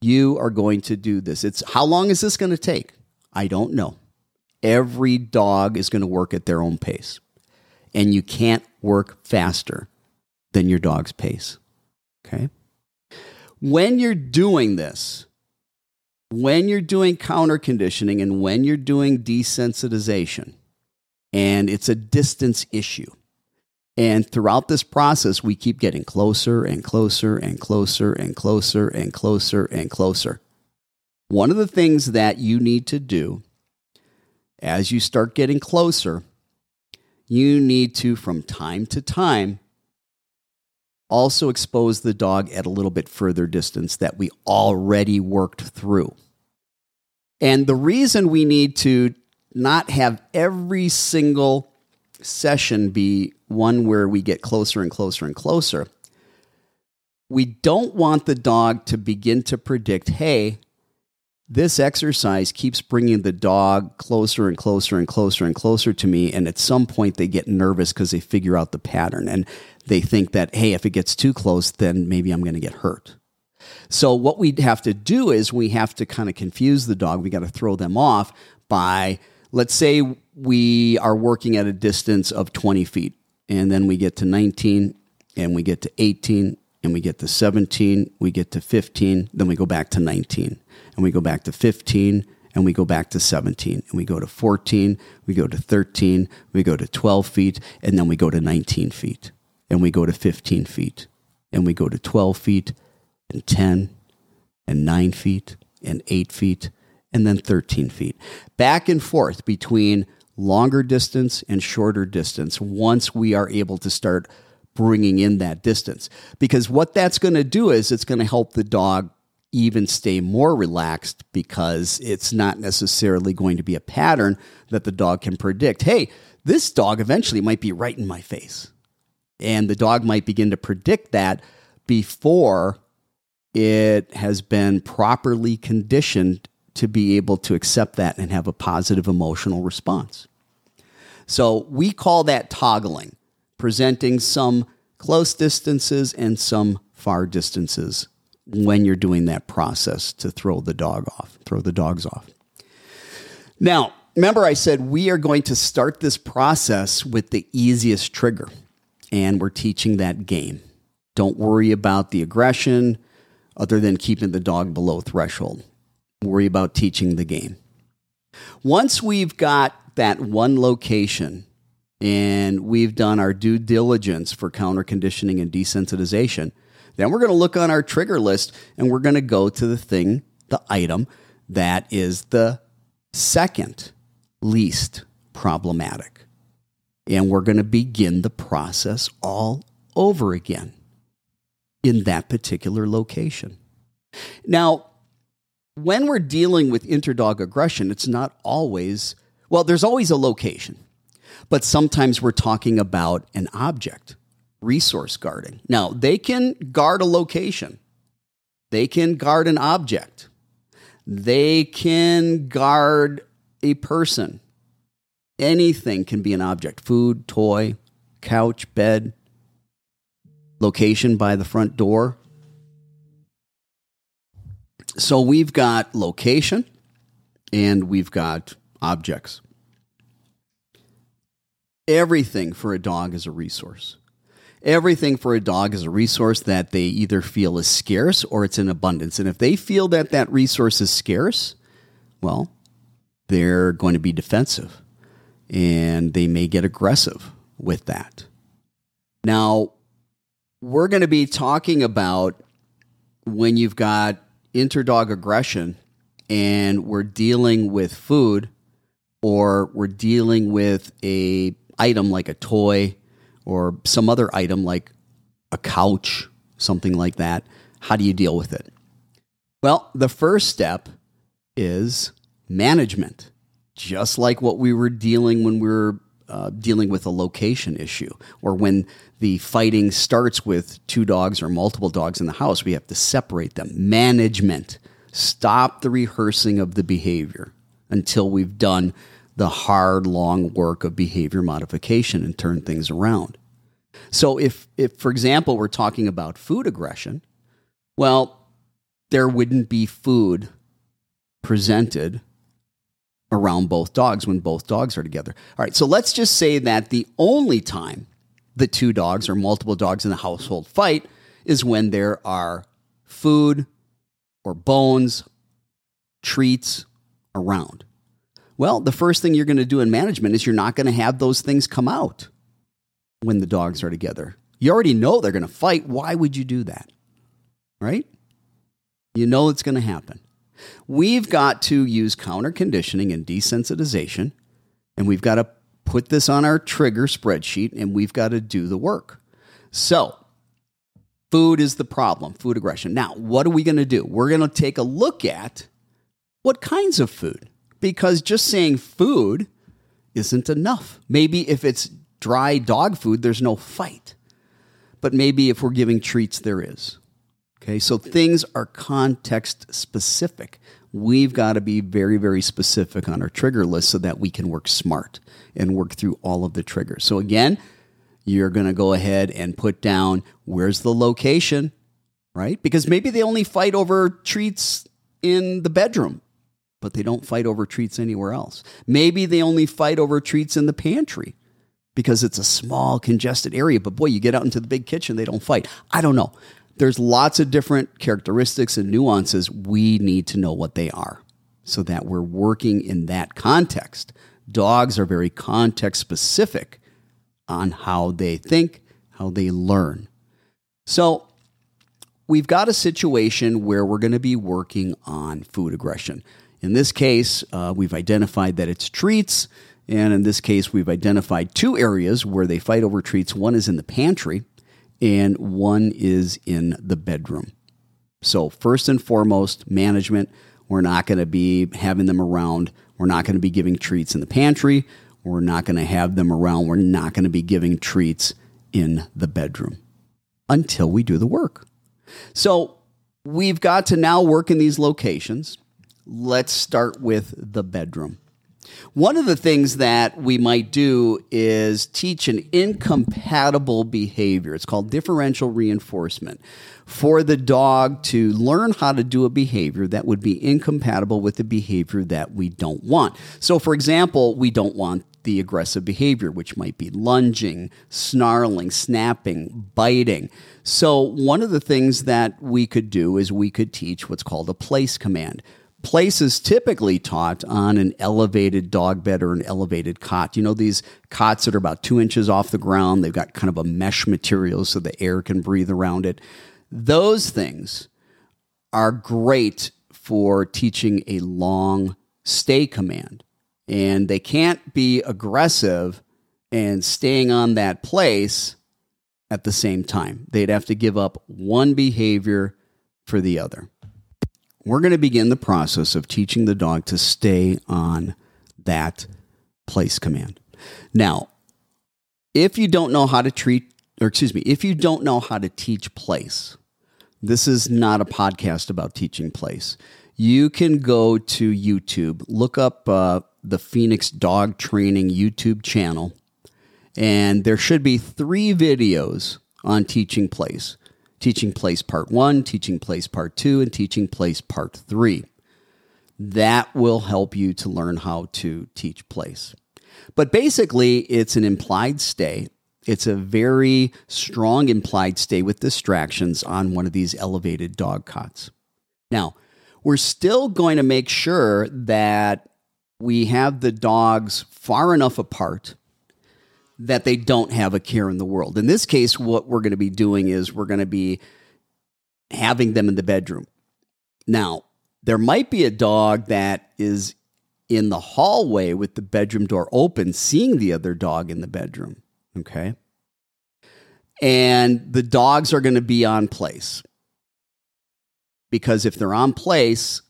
You are going to do this. It's how long is this going to take? I don't know. Every dog is going to work at their own pace. And you can't work faster than your dog's pace. Okay? When you're doing this, when you're doing counter conditioning and when you're doing desensitization, and it's a distance issue. And throughout this process, we keep getting closer and closer and closer and closer and closer and closer. One of the things that you need to do as you start getting closer, you need to, from time to time, also expose the dog at a little bit further distance that we already worked through. And the reason we need to not have every single session be one where we get closer and closer and closer, we don't want the dog to begin to predict, hey, this exercise keeps bringing the dog closer and closer and closer and closer to me. And at some point, they get nervous because they figure out the pattern and they think that, hey, if it gets too close, then maybe I'm going to get hurt. So, what we have to do is we have to kind of confuse the dog. We got to throw them off by, let's say, we are working at a distance of 20 feet, and then we get to 19, and we get to 18, and we get to 17, we get to 15, then we go back to 19 and we go back to 15 and we go back to 17 and we go to 14 we go to 13 we go to 12 feet and then we go to 19 feet. And we go to 15 feet. And we go to 12 feet and 10 and 9 feet and 8 feet and then 13 feet. Back and forth between longer distance and shorter distance. Once we are able to start bringing in that distance because what that's going to do is it's going to help the dog even stay more relaxed because it's not necessarily going to be a pattern that the dog can predict. Hey, this dog eventually might be right in my face. And the dog might begin to predict that before it has been properly conditioned to be able to accept that and have a positive emotional response. So we call that toggling, presenting some close distances and some far distances when you're doing that process to throw the dog off, throw the dogs off. Now, remember, I said we are going to start this process with the easiest trigger, and we're teaching that game. Don't worry about the aggression other than keeping the dog below threshold. Worry about teaching the game. Once we've got that one location and we've done our due diligence for counter conditioning and desensitization, then we're going to look on our trigger list and we're going to go to the thing, the item that is the second least problematic. And we're going to begin the process all over again in that particular location. Now, when we're dealing with interdog aggression, it's not always, well, there's always a location, but sometimes we're talking about an object resource guarding. Now, they can guard a location, they can guard an object, they can guard a person. Anything can be an object food, toy, couch, bed, location by the front door. So we've got location and we've got objects. Everything for a dog is a resource. Everything for a dog is a resource that they either feel is scarce or it's in abundance. And if they feel that that resource is scarce, well, they're going to be defensive and they may get aggressive with that. Now, we're going to be talking about when you've got interdog aggression and we're dealing with food or we're dealing with a item like a toy or some other item like a couch, something like that. How do you deal with it? Well, the first step is management, just like what we were dealing when we were uh, dealing with a location issue or when the fighting starts with two dogs or multiple dogs in the house, we have to separate them. Management. Stop the rehearsing of the behavior until we've done the hard, long work of behavior modification and turn things around. So, if, if, for example, we're talking about food aggression, well, there wouldn't be food presented around both dogs when both dogs are together. All right, so let's just say that the only time the two dogs or multiple dogs in the household fight is when there are food or bones, treats around. Well, the first thing you're going to do in management is you're not going to have those things come out when the dogs are together. You already know they're going to fight. Why would you do that? Right? You know it's going to happen. We've got to use counter conditioning and desensitization, and we've got to put this on our trigger spreadsheet and we've got to do the work. So, food is the problem, food aggression. Now, what are we going to do? We're going to take a look at what kinds of food, because just saying food isn't enough. Maybe if it's dry dog food, there's no fight. But maybe if we're giving treats, there is. Okay, so things are context specific. We've got to be very, very specific on our trigger list so that we can work smart and work through all of the triggers. So, again, you're going to go ahead and put down where's the location, right? Because maybe they only fight over treats in the bedroom, but they don't fight over treats anywhere else. Maybe they only fight over treats in the pantry because it's a small, congested area. But boy, you get out into the big kitchen, they don't fight. I don't know. There's lots of different characteristics and nuances. We need to know what they are so that we're working in that context Dogs are very context specific on how they think, how they learn. So, we've got a situation where we're going to be working on food aggression. In this case, uh, we've identified that it's treats. And in this case, we've identified two areas where they fight over treats. One is in the pantry, and one is in the bedroom. So, first and foremost, management. We're not going to be having them around we're not going to be giving treats in the pantry. We're not going to have them around. We're not going to be giving treats in the bedroom until we do the work. So we've got to now work in these locations. Let's start with the bedroom. One of the things that we might do is teach an incompatible behavior. It's called differential reinforcement for the dog to learn how to do a behavior that would be incompatible with the behavior that we don't want. So, for example, we don't want the aggressive behavior, which might be lunging, snarling, snapping, biting. So, one of the things that we could do is we could teach what's called a place command place is typically taught on an elevated dog bed or an elevated cot. You know, these cots that are about two inches off the ground, they've got kind of a mesh material so the air can breathe around it. Those things are great for teaching a long stay command. And they can't be aggressive and staying on that place at the same time. They'd have to give up one behavior for the other we're going to begin the process of teaching the dog to stay on that place command. Now, if you don't know how to treat, or excuse me, if you don't know how to teach place, this is not a podcast about teaching place. You can go to YouTube, look up uh, the Phoenix Dog Training YouTube channel. And there should be three videos on teaching place teaching place part one, teaching place part two, and teaching place part three. That will help you to learn how to teach place. But basically, it's an implied stay. It's a very strong implied stay with distractions on one of these elevated dog cots. Now, we're still going to make sure that we have the dogs far enough apart that they don't have a care in the world. In this case, what we're going to be doing is we're going to be having them in the bedroom. Now, there might be a dog that is in the hallway with the bedroom door open, seeing the other dog in the bedroom. Okay. And the dogs are going to be on place. Because if they're on place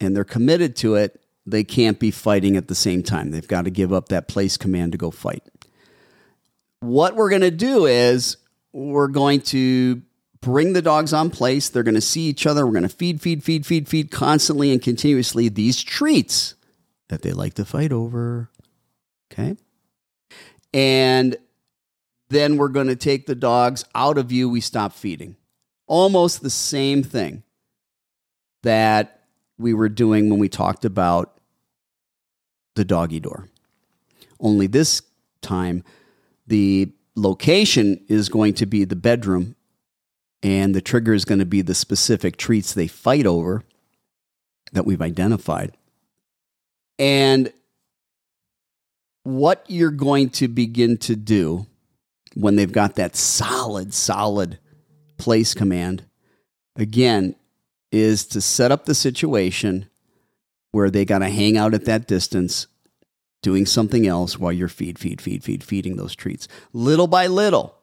and they're committed to it, they can't be fighting at the same time. They've got to give up that place command to go fight what we're going to do is we're going to bring the dogs on place. They're going to see each other. We're going to feed, feed, feed, feed, feed constantly and continuously these treats that they like to fight over. Okay. And then we're going to take the dogs out of view. We stop feeding. Almost the same thing that we were doing when we talked about the doggy door. Only this time, the location is going to be the bedroom, and the trigger is going to be the specific treats they fight over that we've identified. And what you're going to begin to do when they've got that solid, solid place command, again, is to set up the situation where they got to hang out at that distance doing something else while you're feed, feed, feed, feed, feeding those treats. Little by little,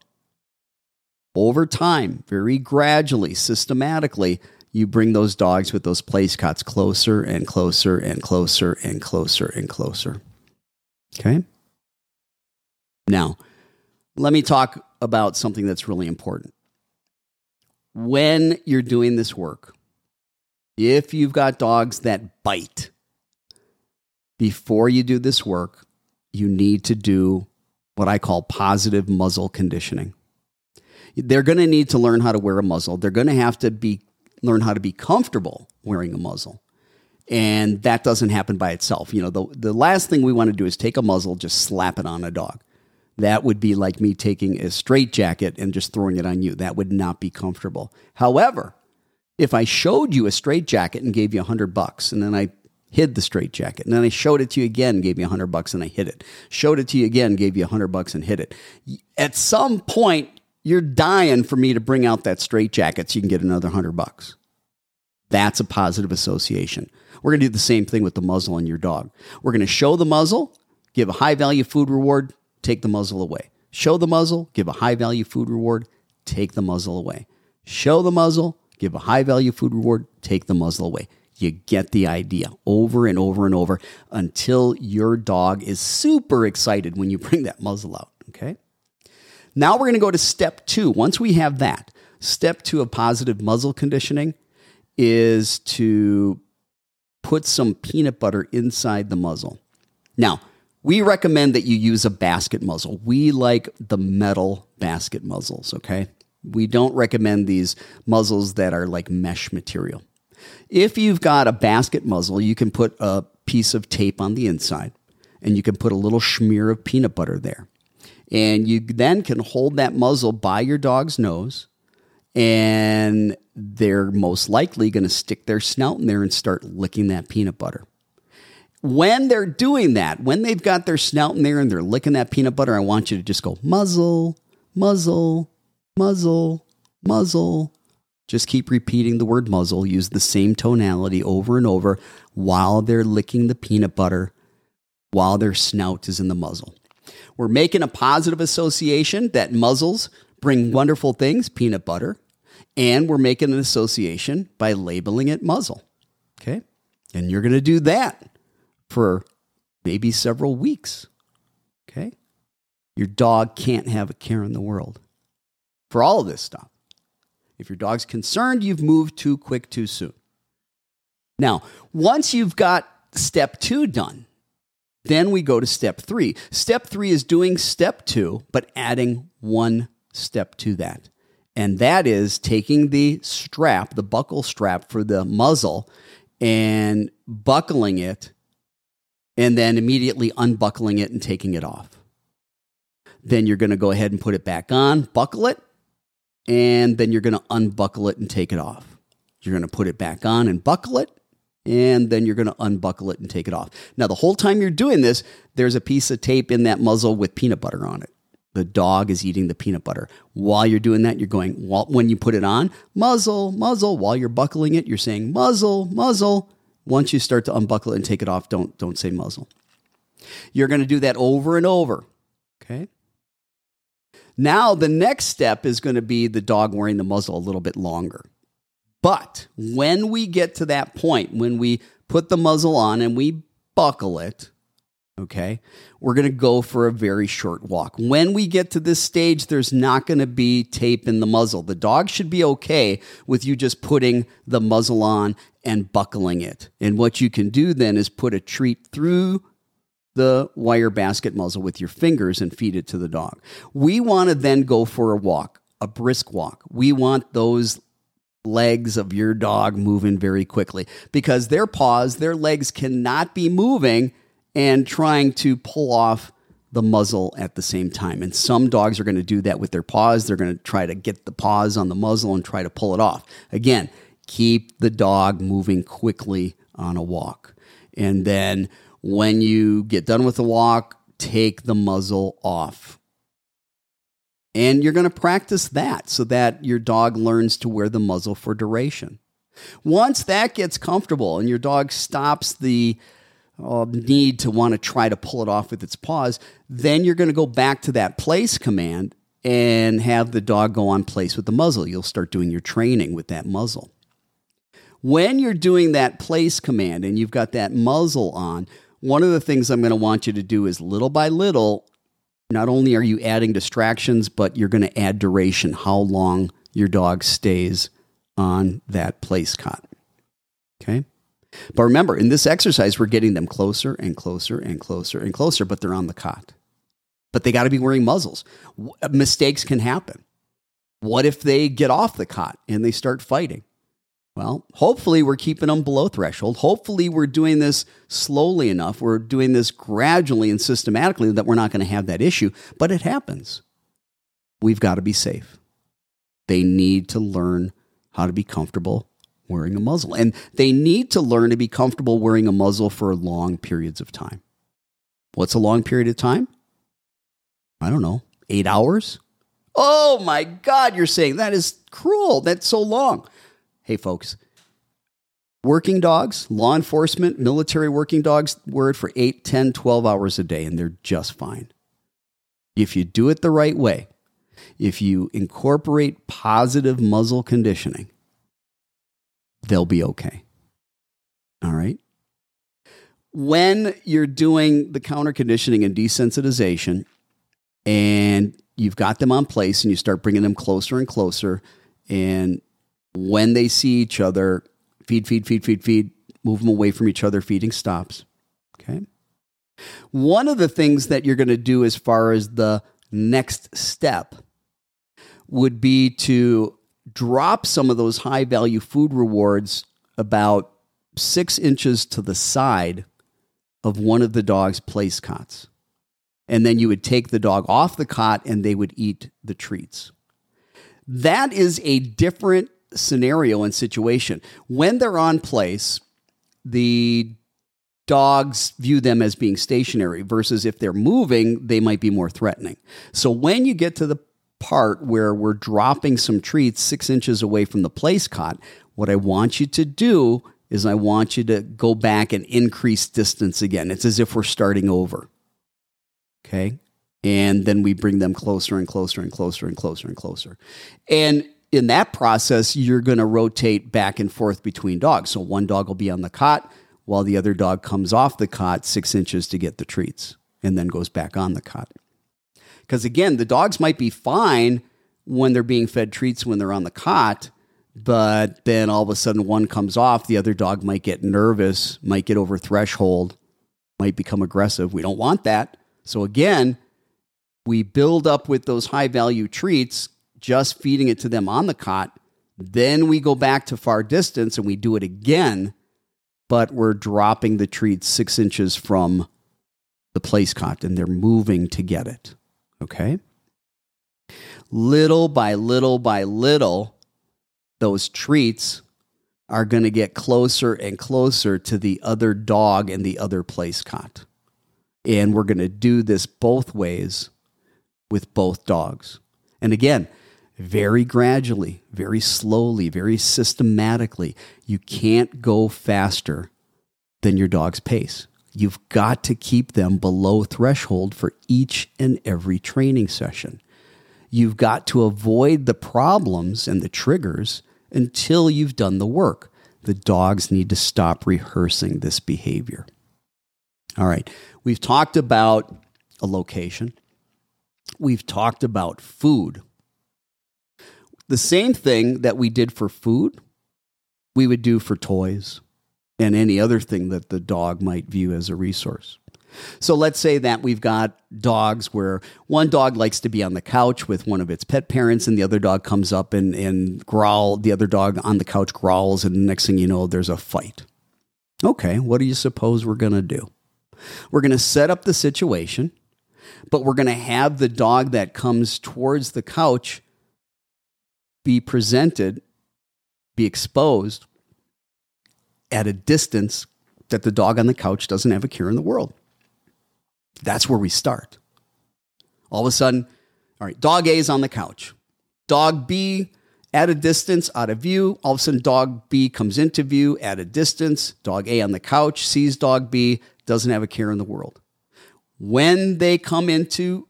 over time, very gradually, systematically, you bring those dogs with those place cots closer and closer and closer and closer and closer. Okay? Now, let me talk about something that's really important. When you're doing this work, if you've got dogs that bite, before you do this work, you need to do what I call positive muzzle conditioning. They're going to need to learn how to wear a muzzle. They're going to have to be learn how to be comfortable wearing a muzzle. And that doesn't happen by itself. You know, the, the last thing we want to do is take a muzzle, just slap it on a dog. That would be like me taking a straight jacket and just throwing it on you. That would not be comfortable. However, if I showed you a straight jacket and gave you a hundred bucks, and then I hid the straitjacket. And then I showed it to you again, gave you a hundred bucks and I hid it. Showed it to you again, gave you a hundred bucks and hid it. At some point, you're dying for me to bring out that straitjacket so you can get another hundred bucks. That's a positive association. We're going to do the same thing with the muzzle on your dog. We're going to show the muzzle, give a high value food reward, take the muzzle away. Show the muzzle, give a high value food reward, take the muzzle away. Show the muzzle, give a high value food reward, take the muzzle away. You get the idea over and over and over until your dog is super excited when you <laughs> bring that muzzle out. Okay. Now we're going to go to step two. Once we have that, step two of positive muzzle conditioning is to put some peanut butter inside the muzzle. Now, we recommend that you use a basket muzzle. We like the metal basket muzzles, okay? We don't recommend these muzzles that are like mesh material. If you've got a basket muzzle, you can put a piece of tape on the inside and you can put a little smear of peanut butter there. And you then can hold that muzzle by your dog's nose and they're most likely going to stick their snout in there and start licking that peanut butter. When they're doing that, when they've got their snout in there and they're licking that peanut butter, I want you to just go muzzle, muzzle, muzzle, muzzle, just keep repeating the word muzzle, use the same tonality over and over while they're licking the peanut butter, while their snout is in the muzzle. We're making a positive association that muzzles bring wonderful things, peanut butter, and we're making an association by labeling it muzzle. Okay? And you're going to do that for maybe several weeks. Okay? Your dog can't have a care in the world for all of this stuff. If your dog's concerned, you've moved too quick too soon. Now, once you've got step two done, Then we go to step three. Step three is doing step two, but adding one step to that. And that is taking the strap, the buckle strap for the muzzle, and buckling it, and then immediately unbuckling it and taking it off. Then you're going to go ahead and put it back on, buckle it, and then you're going to unbuckle it and take it off. You're going to put it back on and buckle it, and then you're going to unbuckle it and take it off. Now, the whole time you're doing this, there's a piece of tape in that muzzle with peanut butter on it. The dog is eating the peanut butter. While you're doing that, you're going, when you put it on, muzzle, muzzle. While you're buckling it, you're saying muzzle, muzzle. Once you start to unbuckle it and take it off, don't, don't say muzzle. You're going to do that over and over. Okay. Now, the next step is going to be the dog wearing the muzzle a little bit longer. But when we get to that point, when we put the muzzle on and we buckle it, okay, we're going to go for a very short walk. When we get to this stage, there's not going to be tape in the muzzle. The dog should be okay with you just putting the muzzle on and buckling it. And what you can do then is put a treat through the wire basket muzzle with your fingers and feed it to the dog. We want to then go for a walk, a brisk walk. We want those legs of your dog moving very quickly because their paws, their legs cannot be moving and trying to pull off the muzzle at the same time. And some dogs are going to do that with their paws. They're going to try to get the paws on the muzzle and try to pull it off. Again, keep the dog moving quickly on a walk. And then when you get done with the walk, take the muzzle off. And you're going to practice that so that your dog learns to wear the muzzle for duration. Once that gets comfortable and your dog stops the uh, need to want to try to pull it off with its paws, then you're going to go back to that place command and have the dog go on place with the muzzle. You'll start doing your training with that muzzle. When you're doing that place command and you've got that muzzle on, one of the things I'm going to want you to do is little by little, not only are you adding distractions, but you're going to add duration, how long your dog stays on that place cot. Okay? But remember, in this exercise, we're getting them closer and closer and closer and closer, but they're on the cot. But they got to be wearing muzzles. Mistakes can happen. What if they get off the cot and they start fighting? Well, hopefully we're keeping them below threshold. Hopefully we're doing this slowly enough. We're doing this gradually and systematically that we're not going to have that issue, but it happens. We've got to be safe. They need to learn how to be comfortable wearing a muzzle. And they need to learn to be comfortable wearing a muzzle for long periods of time. What's a long period of time? I don't know, eight hours? Oh my God, you're saying that is cruel. That's so long hey, folks, working dogs, law enforcement, military working dogs it for 8, 10, 12 hours a day, and they're just fine. If you do it the right way, if you incorporate positive muzzle conditioning, they'll be okay. All right. When you're doing the counter conditioning and desensitization, and you've got them on place and you start bringing them closer and closer, and when they see each other, feed, feed, feed, feed, feed, move them away from each other, feeding stops. Okay. One of the things that you're going to do as far as the next step would be to drop some of those high value food rewards about six inches to the side of one of the dog's place cots. And then you would take the dog off the cot and they would eat the treats. That is a different scenario and situation. When they're on place, the dogs view them as being stationary versus if they're moving, they might be more threatening. So when you get to the part where we're dropping some treats six inches away from the place cot, what I want you to do is I want you to go back and increase distance again. It's as if we're starting over. Okay. And then we bring them closer and closer and closer and closer and closer. And in that process, you're going to rotate back and forth between dogs. So one dog will be on the cot while the other dog comes off the cot six inches to get the treats and then goes back on the cot. Because again, the dogs might be fine when they're being fed treats when they're on the cot, but then all of a sudden one comes off, the other dog might get nervous, might get over threshold, might become aggressive. We don't want that. So again, we build up with those high value treats, just feeding it to them on the cot. Then we go back to far distance and we do it again, but we're dropping the treat six inches from the place cot and they're moving to get it. Okay? Little by little by little, those treats are going to get closer and closer to the other dog and the other place cot. And we're going to do this both ways with both dogs. And again, very gradually, very slowly, very systematically. You can't go faster than your dog's pace. You've got to keep them below threshold for each and every training session. You've got to avoid the problems and the triggers until you've done the work. The dogs need to stop rehearsing this behavior. All right, we've talked about a location, we've talked about food. The same thing that we did for food, we would do for toys and any other thing that the dog might view as a resource. So let's say that we've got dogs where one dog likes to be on the couch with one of its pet parents, and the other dog comes up and, and growl. The other dog on the couch growls, and the next thing you know, there's a fight. Okay, what do you suppose we're going to do? We're going to set up the situation, but we're going to have the dog that comes towards the couch be presented, be exposed at a distance that the dog on the couch doesn't have a cure in the world. That's where we start. All of a sudden, all right, dog A is on the couch. Dog B at a distance, out of view. All of a sudden, dog B comes into view at a distance. Dog A on the couch sees dog B, doesn't have a care in the world. When they come into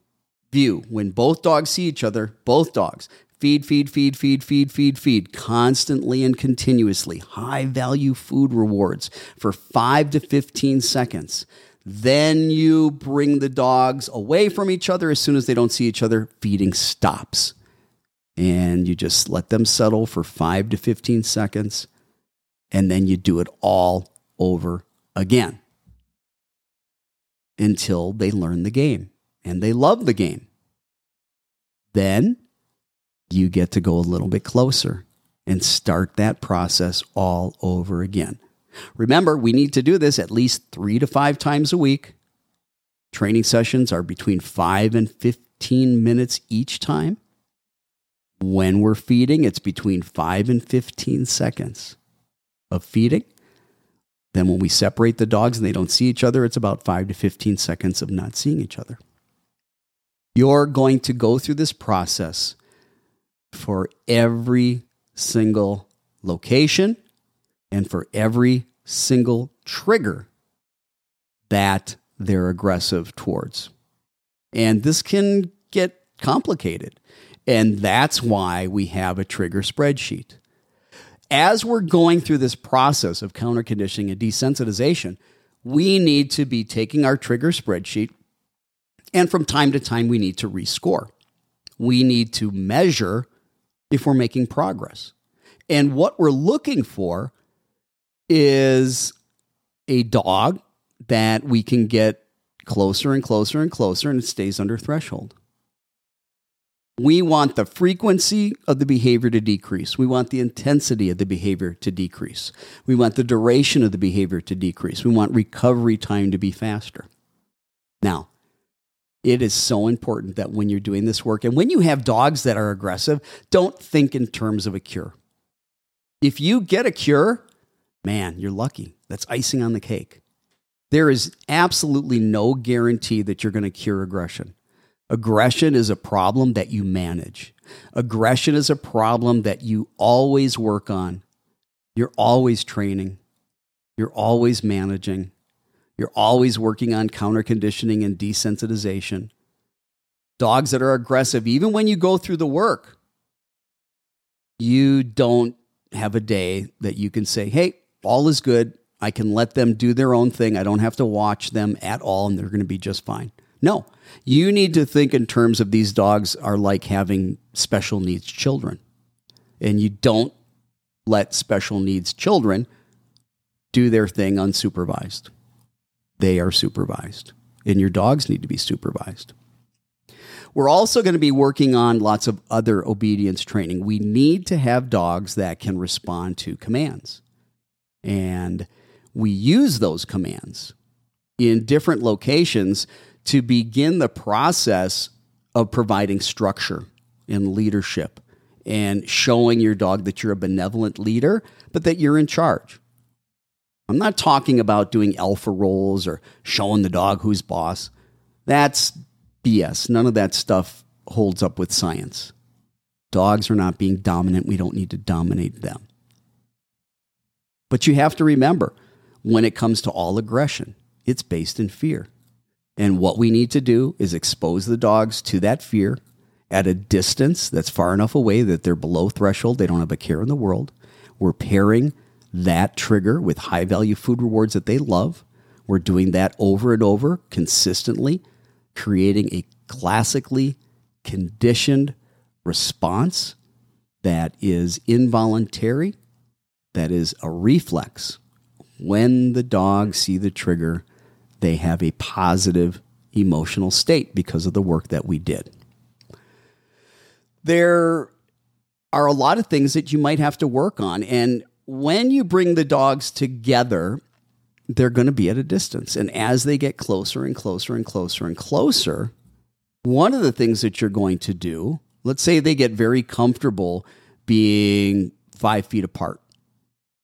view, when both dogs see each other, both dogs feed, feed, feed, feed, feed, feed, feed, constantly and continuously, high value food rewards for five to 15 seconds. Then you bring the dogs away from each other. As soon as they don't see each other, feeding stops. And you just let them settle for five to 15 seconds. And then you do it all over again until they learn the game and they love the game. Then you get to go a little bit closer and start that process all over again. Remember, we need to do this at least three to five times a week. Training sessions are between five and 15 minutes each time. When we're feeding, it's between five and 15 seconds of feeding. Then, when we separate the dogs and they don't see each other, it's about five to 15 seconds of not seeing each other. You're going to go through this process for every single location and for every single trigger that they're aggressive towards. And this can get complicated. And that's why we have a trigger spreadsheet. As we're going through this process of counter conditioning and desensitization, we need to be taking our trigger spreadsheet and from time to time we need to rescore. We need to measure if we're making progress. And what we're looking for is a dog that we can get closer and closer and closer and it stays under threshold. We want the frequency of the behavior to decrease. We want the intensity of the behavior to decrease. We want the duration of the behavior to decrease. We want recovery time to be faster. Now, it is so important that when you're doing this work and when you have dogs that are aggressive, don't think in terms of a cure. If you get a cure, man, you're lucky. That's icing on the cake. There is absolutely no guarantee that you're going to cure aggression. Aggression is a problem that you manage. Aggression is a problem that you always work on. You're always training. You're always managing. You're always working on counter conditioning and desensitization. Dogs that are aggressive, even when you go through the work, you don't have a day that you can say, hey, all is good. I can let them do their own thing. I don't have to watch them at all, and they're going to be just fine. No, you need to think in terms of these dogs are like having special needs children. And you don't let special needs children do their thing unsupervised. They are supervised, and your dogs need to be supervised. We're also going to be working on lots of other obedience training. We need to have dogs that can respond to commands. And we use those commands in different locations to begin the process of providing structure and leadership and showing your dog that you're a benevolent leader, but that you're in charge. I'm not talking about doing alpha rolls or showing the dog who's boss. That's BS. None of that stuff holds up with science. Dogs are not being dominant. We don't need to dominate them. But you have to remember when it comes to all aggression, it's based in fear. And what we need to do is expose the dogs to that fear at a distance that's far enough away that they're below threshold. They don't have a care in the world. We're pairing that trigger with high value food rewards that they love. We're doing that over and over consistently creating a classically conditioned response that is involuntary, that is a reflex. When the dogs see the trigger, they have a positive emotional state because of the work that we did. There are a lot of things that you might have to work on. And when you bring the dogs together, they're going to be at a distance. And as they get closer and closer and closer and closer, one of the things that you're going to do, let's say they get very comfortable being five feet apart.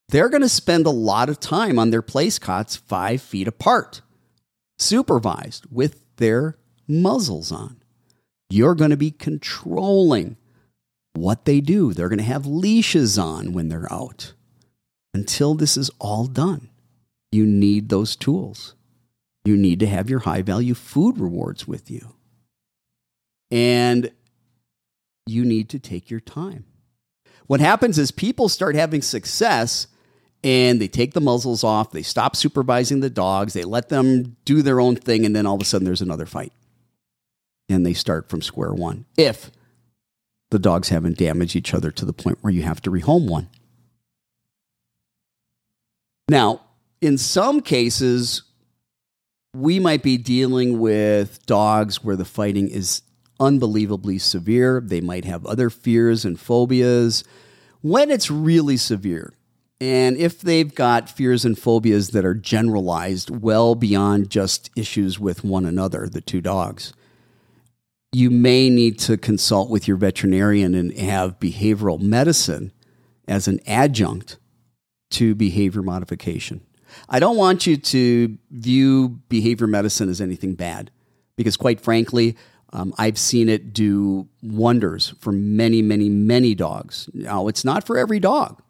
They're going to spend a lot of time on their place cots five feet apart, supervised with their muzzles on. You're going to be controlling what they do. They're going to have leashes on when they're out until this is all done you need those tools. You need to have your high value food rewards with you. And you need to take your time. What happens is people start having success and they take the muzzles off, they stop supervising the dogs, they let them do their own thing, and then all of a sudden there's another fight. And they start from square one. If the dogs haven't damaged each other to the point where you have to rehome one. Now, in some cases, we might be dealing with dogs where the fighting is unbelievably severe. They might have other fears and phobias. When it's really severe, and if they've got fears and phobias that are generalized well beyond just issues with one another, the two dogs, you may need to consult with your veterinarian and have behavioral medicine as an adjunct to behavior modification. I don't want you to view behavior medicine as anything bad because, quite frankly, um, I've seen it do wonders for many, many, many dogs. Now, it's not for every dog,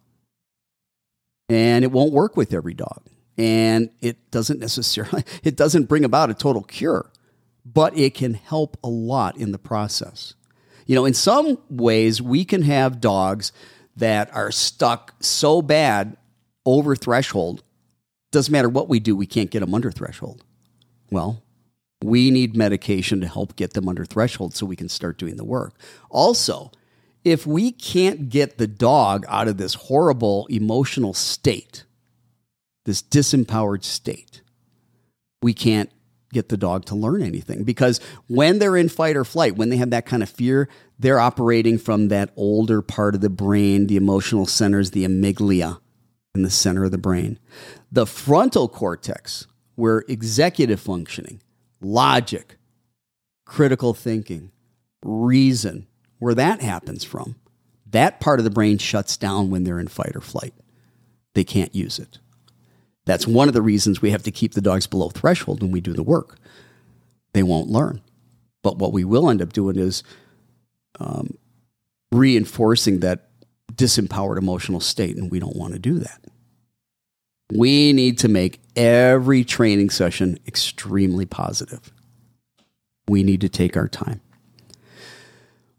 and it won't work with every dog. And it doesn't necessarily, <laughs> it doesn't bring about a total cure, but it can help a lot in the process. You know, in some ways, we can have dogs that are stuck so bad over threshold doesn't matter what we do, we can't get them under threshold. Well, we need medication to help get them under threshold so we can start doing the work. Also, if we can't get the dog out of this horrible emotional state, this disempowered state, we can't get the dog to learn anything because when they're in fight or flight, when they have that kind of fear, they're operating from that older part of the brain, the emotional centers, the amygdala in the center of the brain. The frontal cortex, where executive functioning, logic, critical thinking, reason, where that happens from, that part of the brain shuts down when they're in fight or flight. They can't use it. That's one of the reasons we have to keep the dogs below threshold when we do the work. They won't learn. But what we will end up doing is um, reinforcing that disempowered emotional state, and we don't want to do that. We need to make every training session extremely positive. We need to take our time.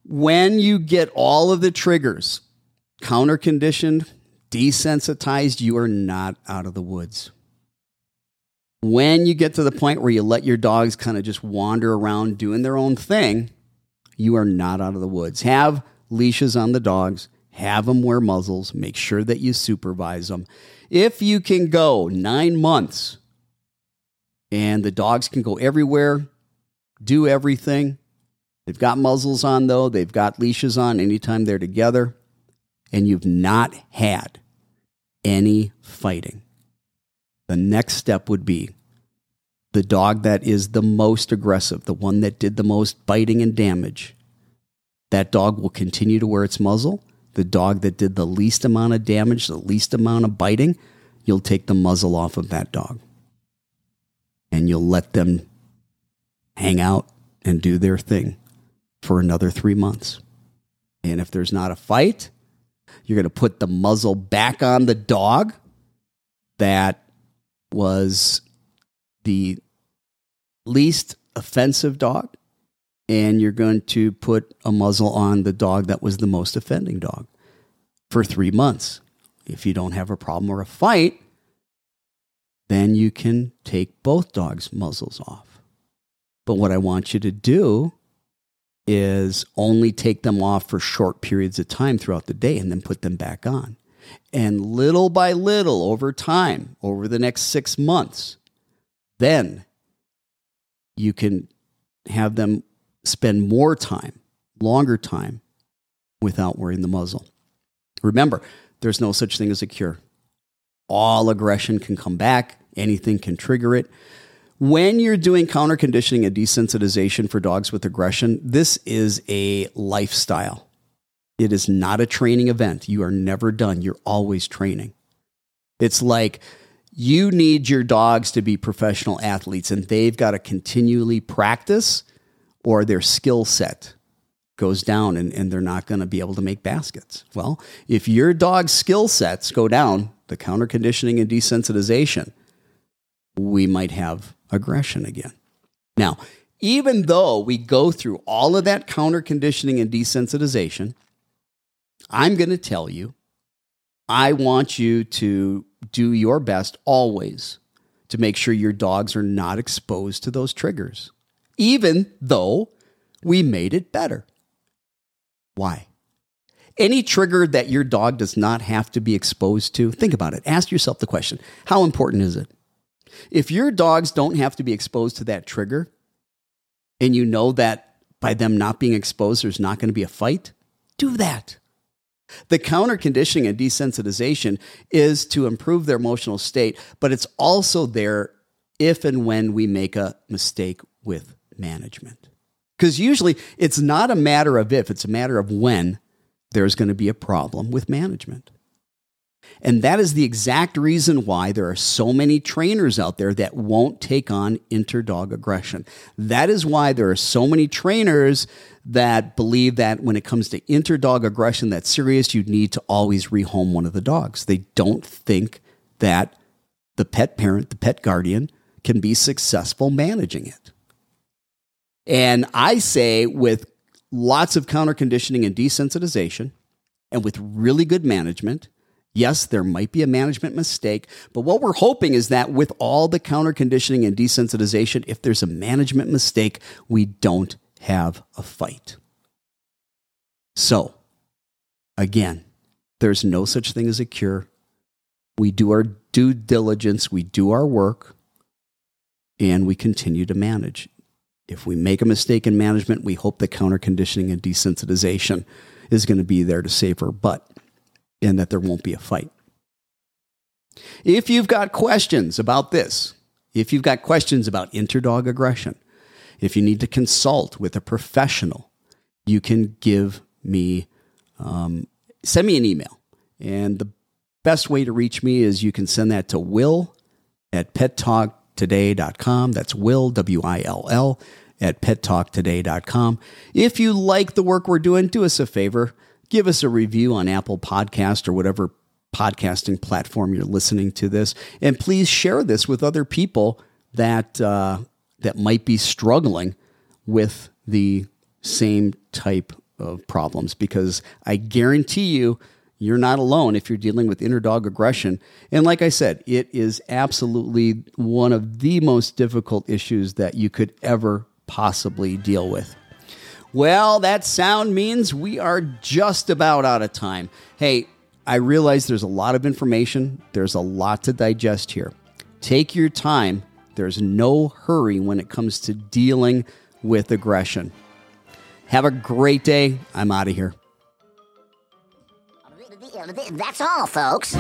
When you get all of the triggers counter conditioned, desensitized, you are not out of the woods. When you get to the point where you let your dogs kind of just wander around doing their own thing, you are not out of the woods. Have leashes on the dogs, have them wear muzzles, make sure that you supervise them. If you can go nine months and the dogs can go everywhere, do everything. They've got muzzles on, though, they've got leashes on anytime they're together, and you've not had any fighting. The next step would be the dog that is the most aggressive, the one that did the most biting and damage. That dog will continue to wear its muzzle. The dog that did the least amount of damage, the least amount of biting, you'll take the muzzle off of that dog. And you'll let them hang out and do their thing for another three months. And if there's not a fight, you're going to put the muzzle back on the dog that was the least offensive dog, and you're going to put a muzzle on the dog that was the most offending dog for three months. If you don't have a problem or a fight, then you can take both dogs' muzzles off. But what I want you to do is only take them off for short periods of time throughout the day and then put them back on. And little by little, over time, over the next six months, then you can have them spend more time, longer time, without wearing the muzzle. Remember, there's no such thing as a cure. All aggression can come back, anything can trigger it. When you're doing counter conditioning and desensitization for dogs with aggression, this is a lifestyle. It is not a training event. You are never done. You're always training. It's like you need your dogs to be professional athletes and they've got to continually practice or their skill set goes down and, and they're not going to be able to make baskets. Well, if your dog's skill sets go down, the counter conditioning and desensitization, we might have aggression again. Now, even though we go through all of that counter conditioning and desensitization, I'm going to tell you, I want you to do your best always to make sure your dogs are not exposed to those triggers, even though we made it better. Why? Any trigger that your dog does not have to be exposed to, think about it. Ask yourself the question how important is it? If your dogs don't have to be exposed to that trigger, and you know that by them not being exposed, there's not going to be a fight, do that. The counter conditioning and desensitization is to improve their emotional state, but it's also there if and when we make a mistake with management. Because usually it's not a matter of if, it's a matter of when there's going to be a problem with management. And that is the exact reason why there are so many trainers out there that won't take on interdog aggression. That is why there are so many trainers that believe that when it comes to interdog aggression that's serious, you need to always rehome one of the dogs. They don't think that the pet parent, the pet guardian, can be successful managing it. And I say with lots of counter conditioning and desensitization, and with really good management, Yes, there might be a management mistake, but what we're hoping is that with all the counter conditioning and desensitization, if there's a management mistake, we don't have a fight. So, again, there's no such thing as a cure. We do our due diligence, we do our work, and we continue to manage. If we make a mistake in management, we hope the counter conditioning and desensitization is going to be there to save her butt and that there won't be a fight. If you've got questions about this, if you've got questions about interdog aggression, if you need to consult with a professional, you can give me, um, send me an email. And the best way to reach me is you can send that to will at pettalktoday.com. That's will, W I L L, at pettalktoday.com. If you like the work we're doing, do us a favor give us a review on Apple Podcast or whatever podcasting platform you're listening to this, and please share this with other people that uh, that might be struggling with the same type of problems. Because I guarantee you, you're not alone if you're dealing with interdog aggression. And like I said, it is absolutely one of the most difficult issues that you could ever possibly deal with. Well, that sound means we are just about out of time. Hey, I realize there's a lot of information, there's a lot to digest here. Take your time There's no hurry when it comes to dealing with aggression. Have a great day. I'm out of here. That's all, folks.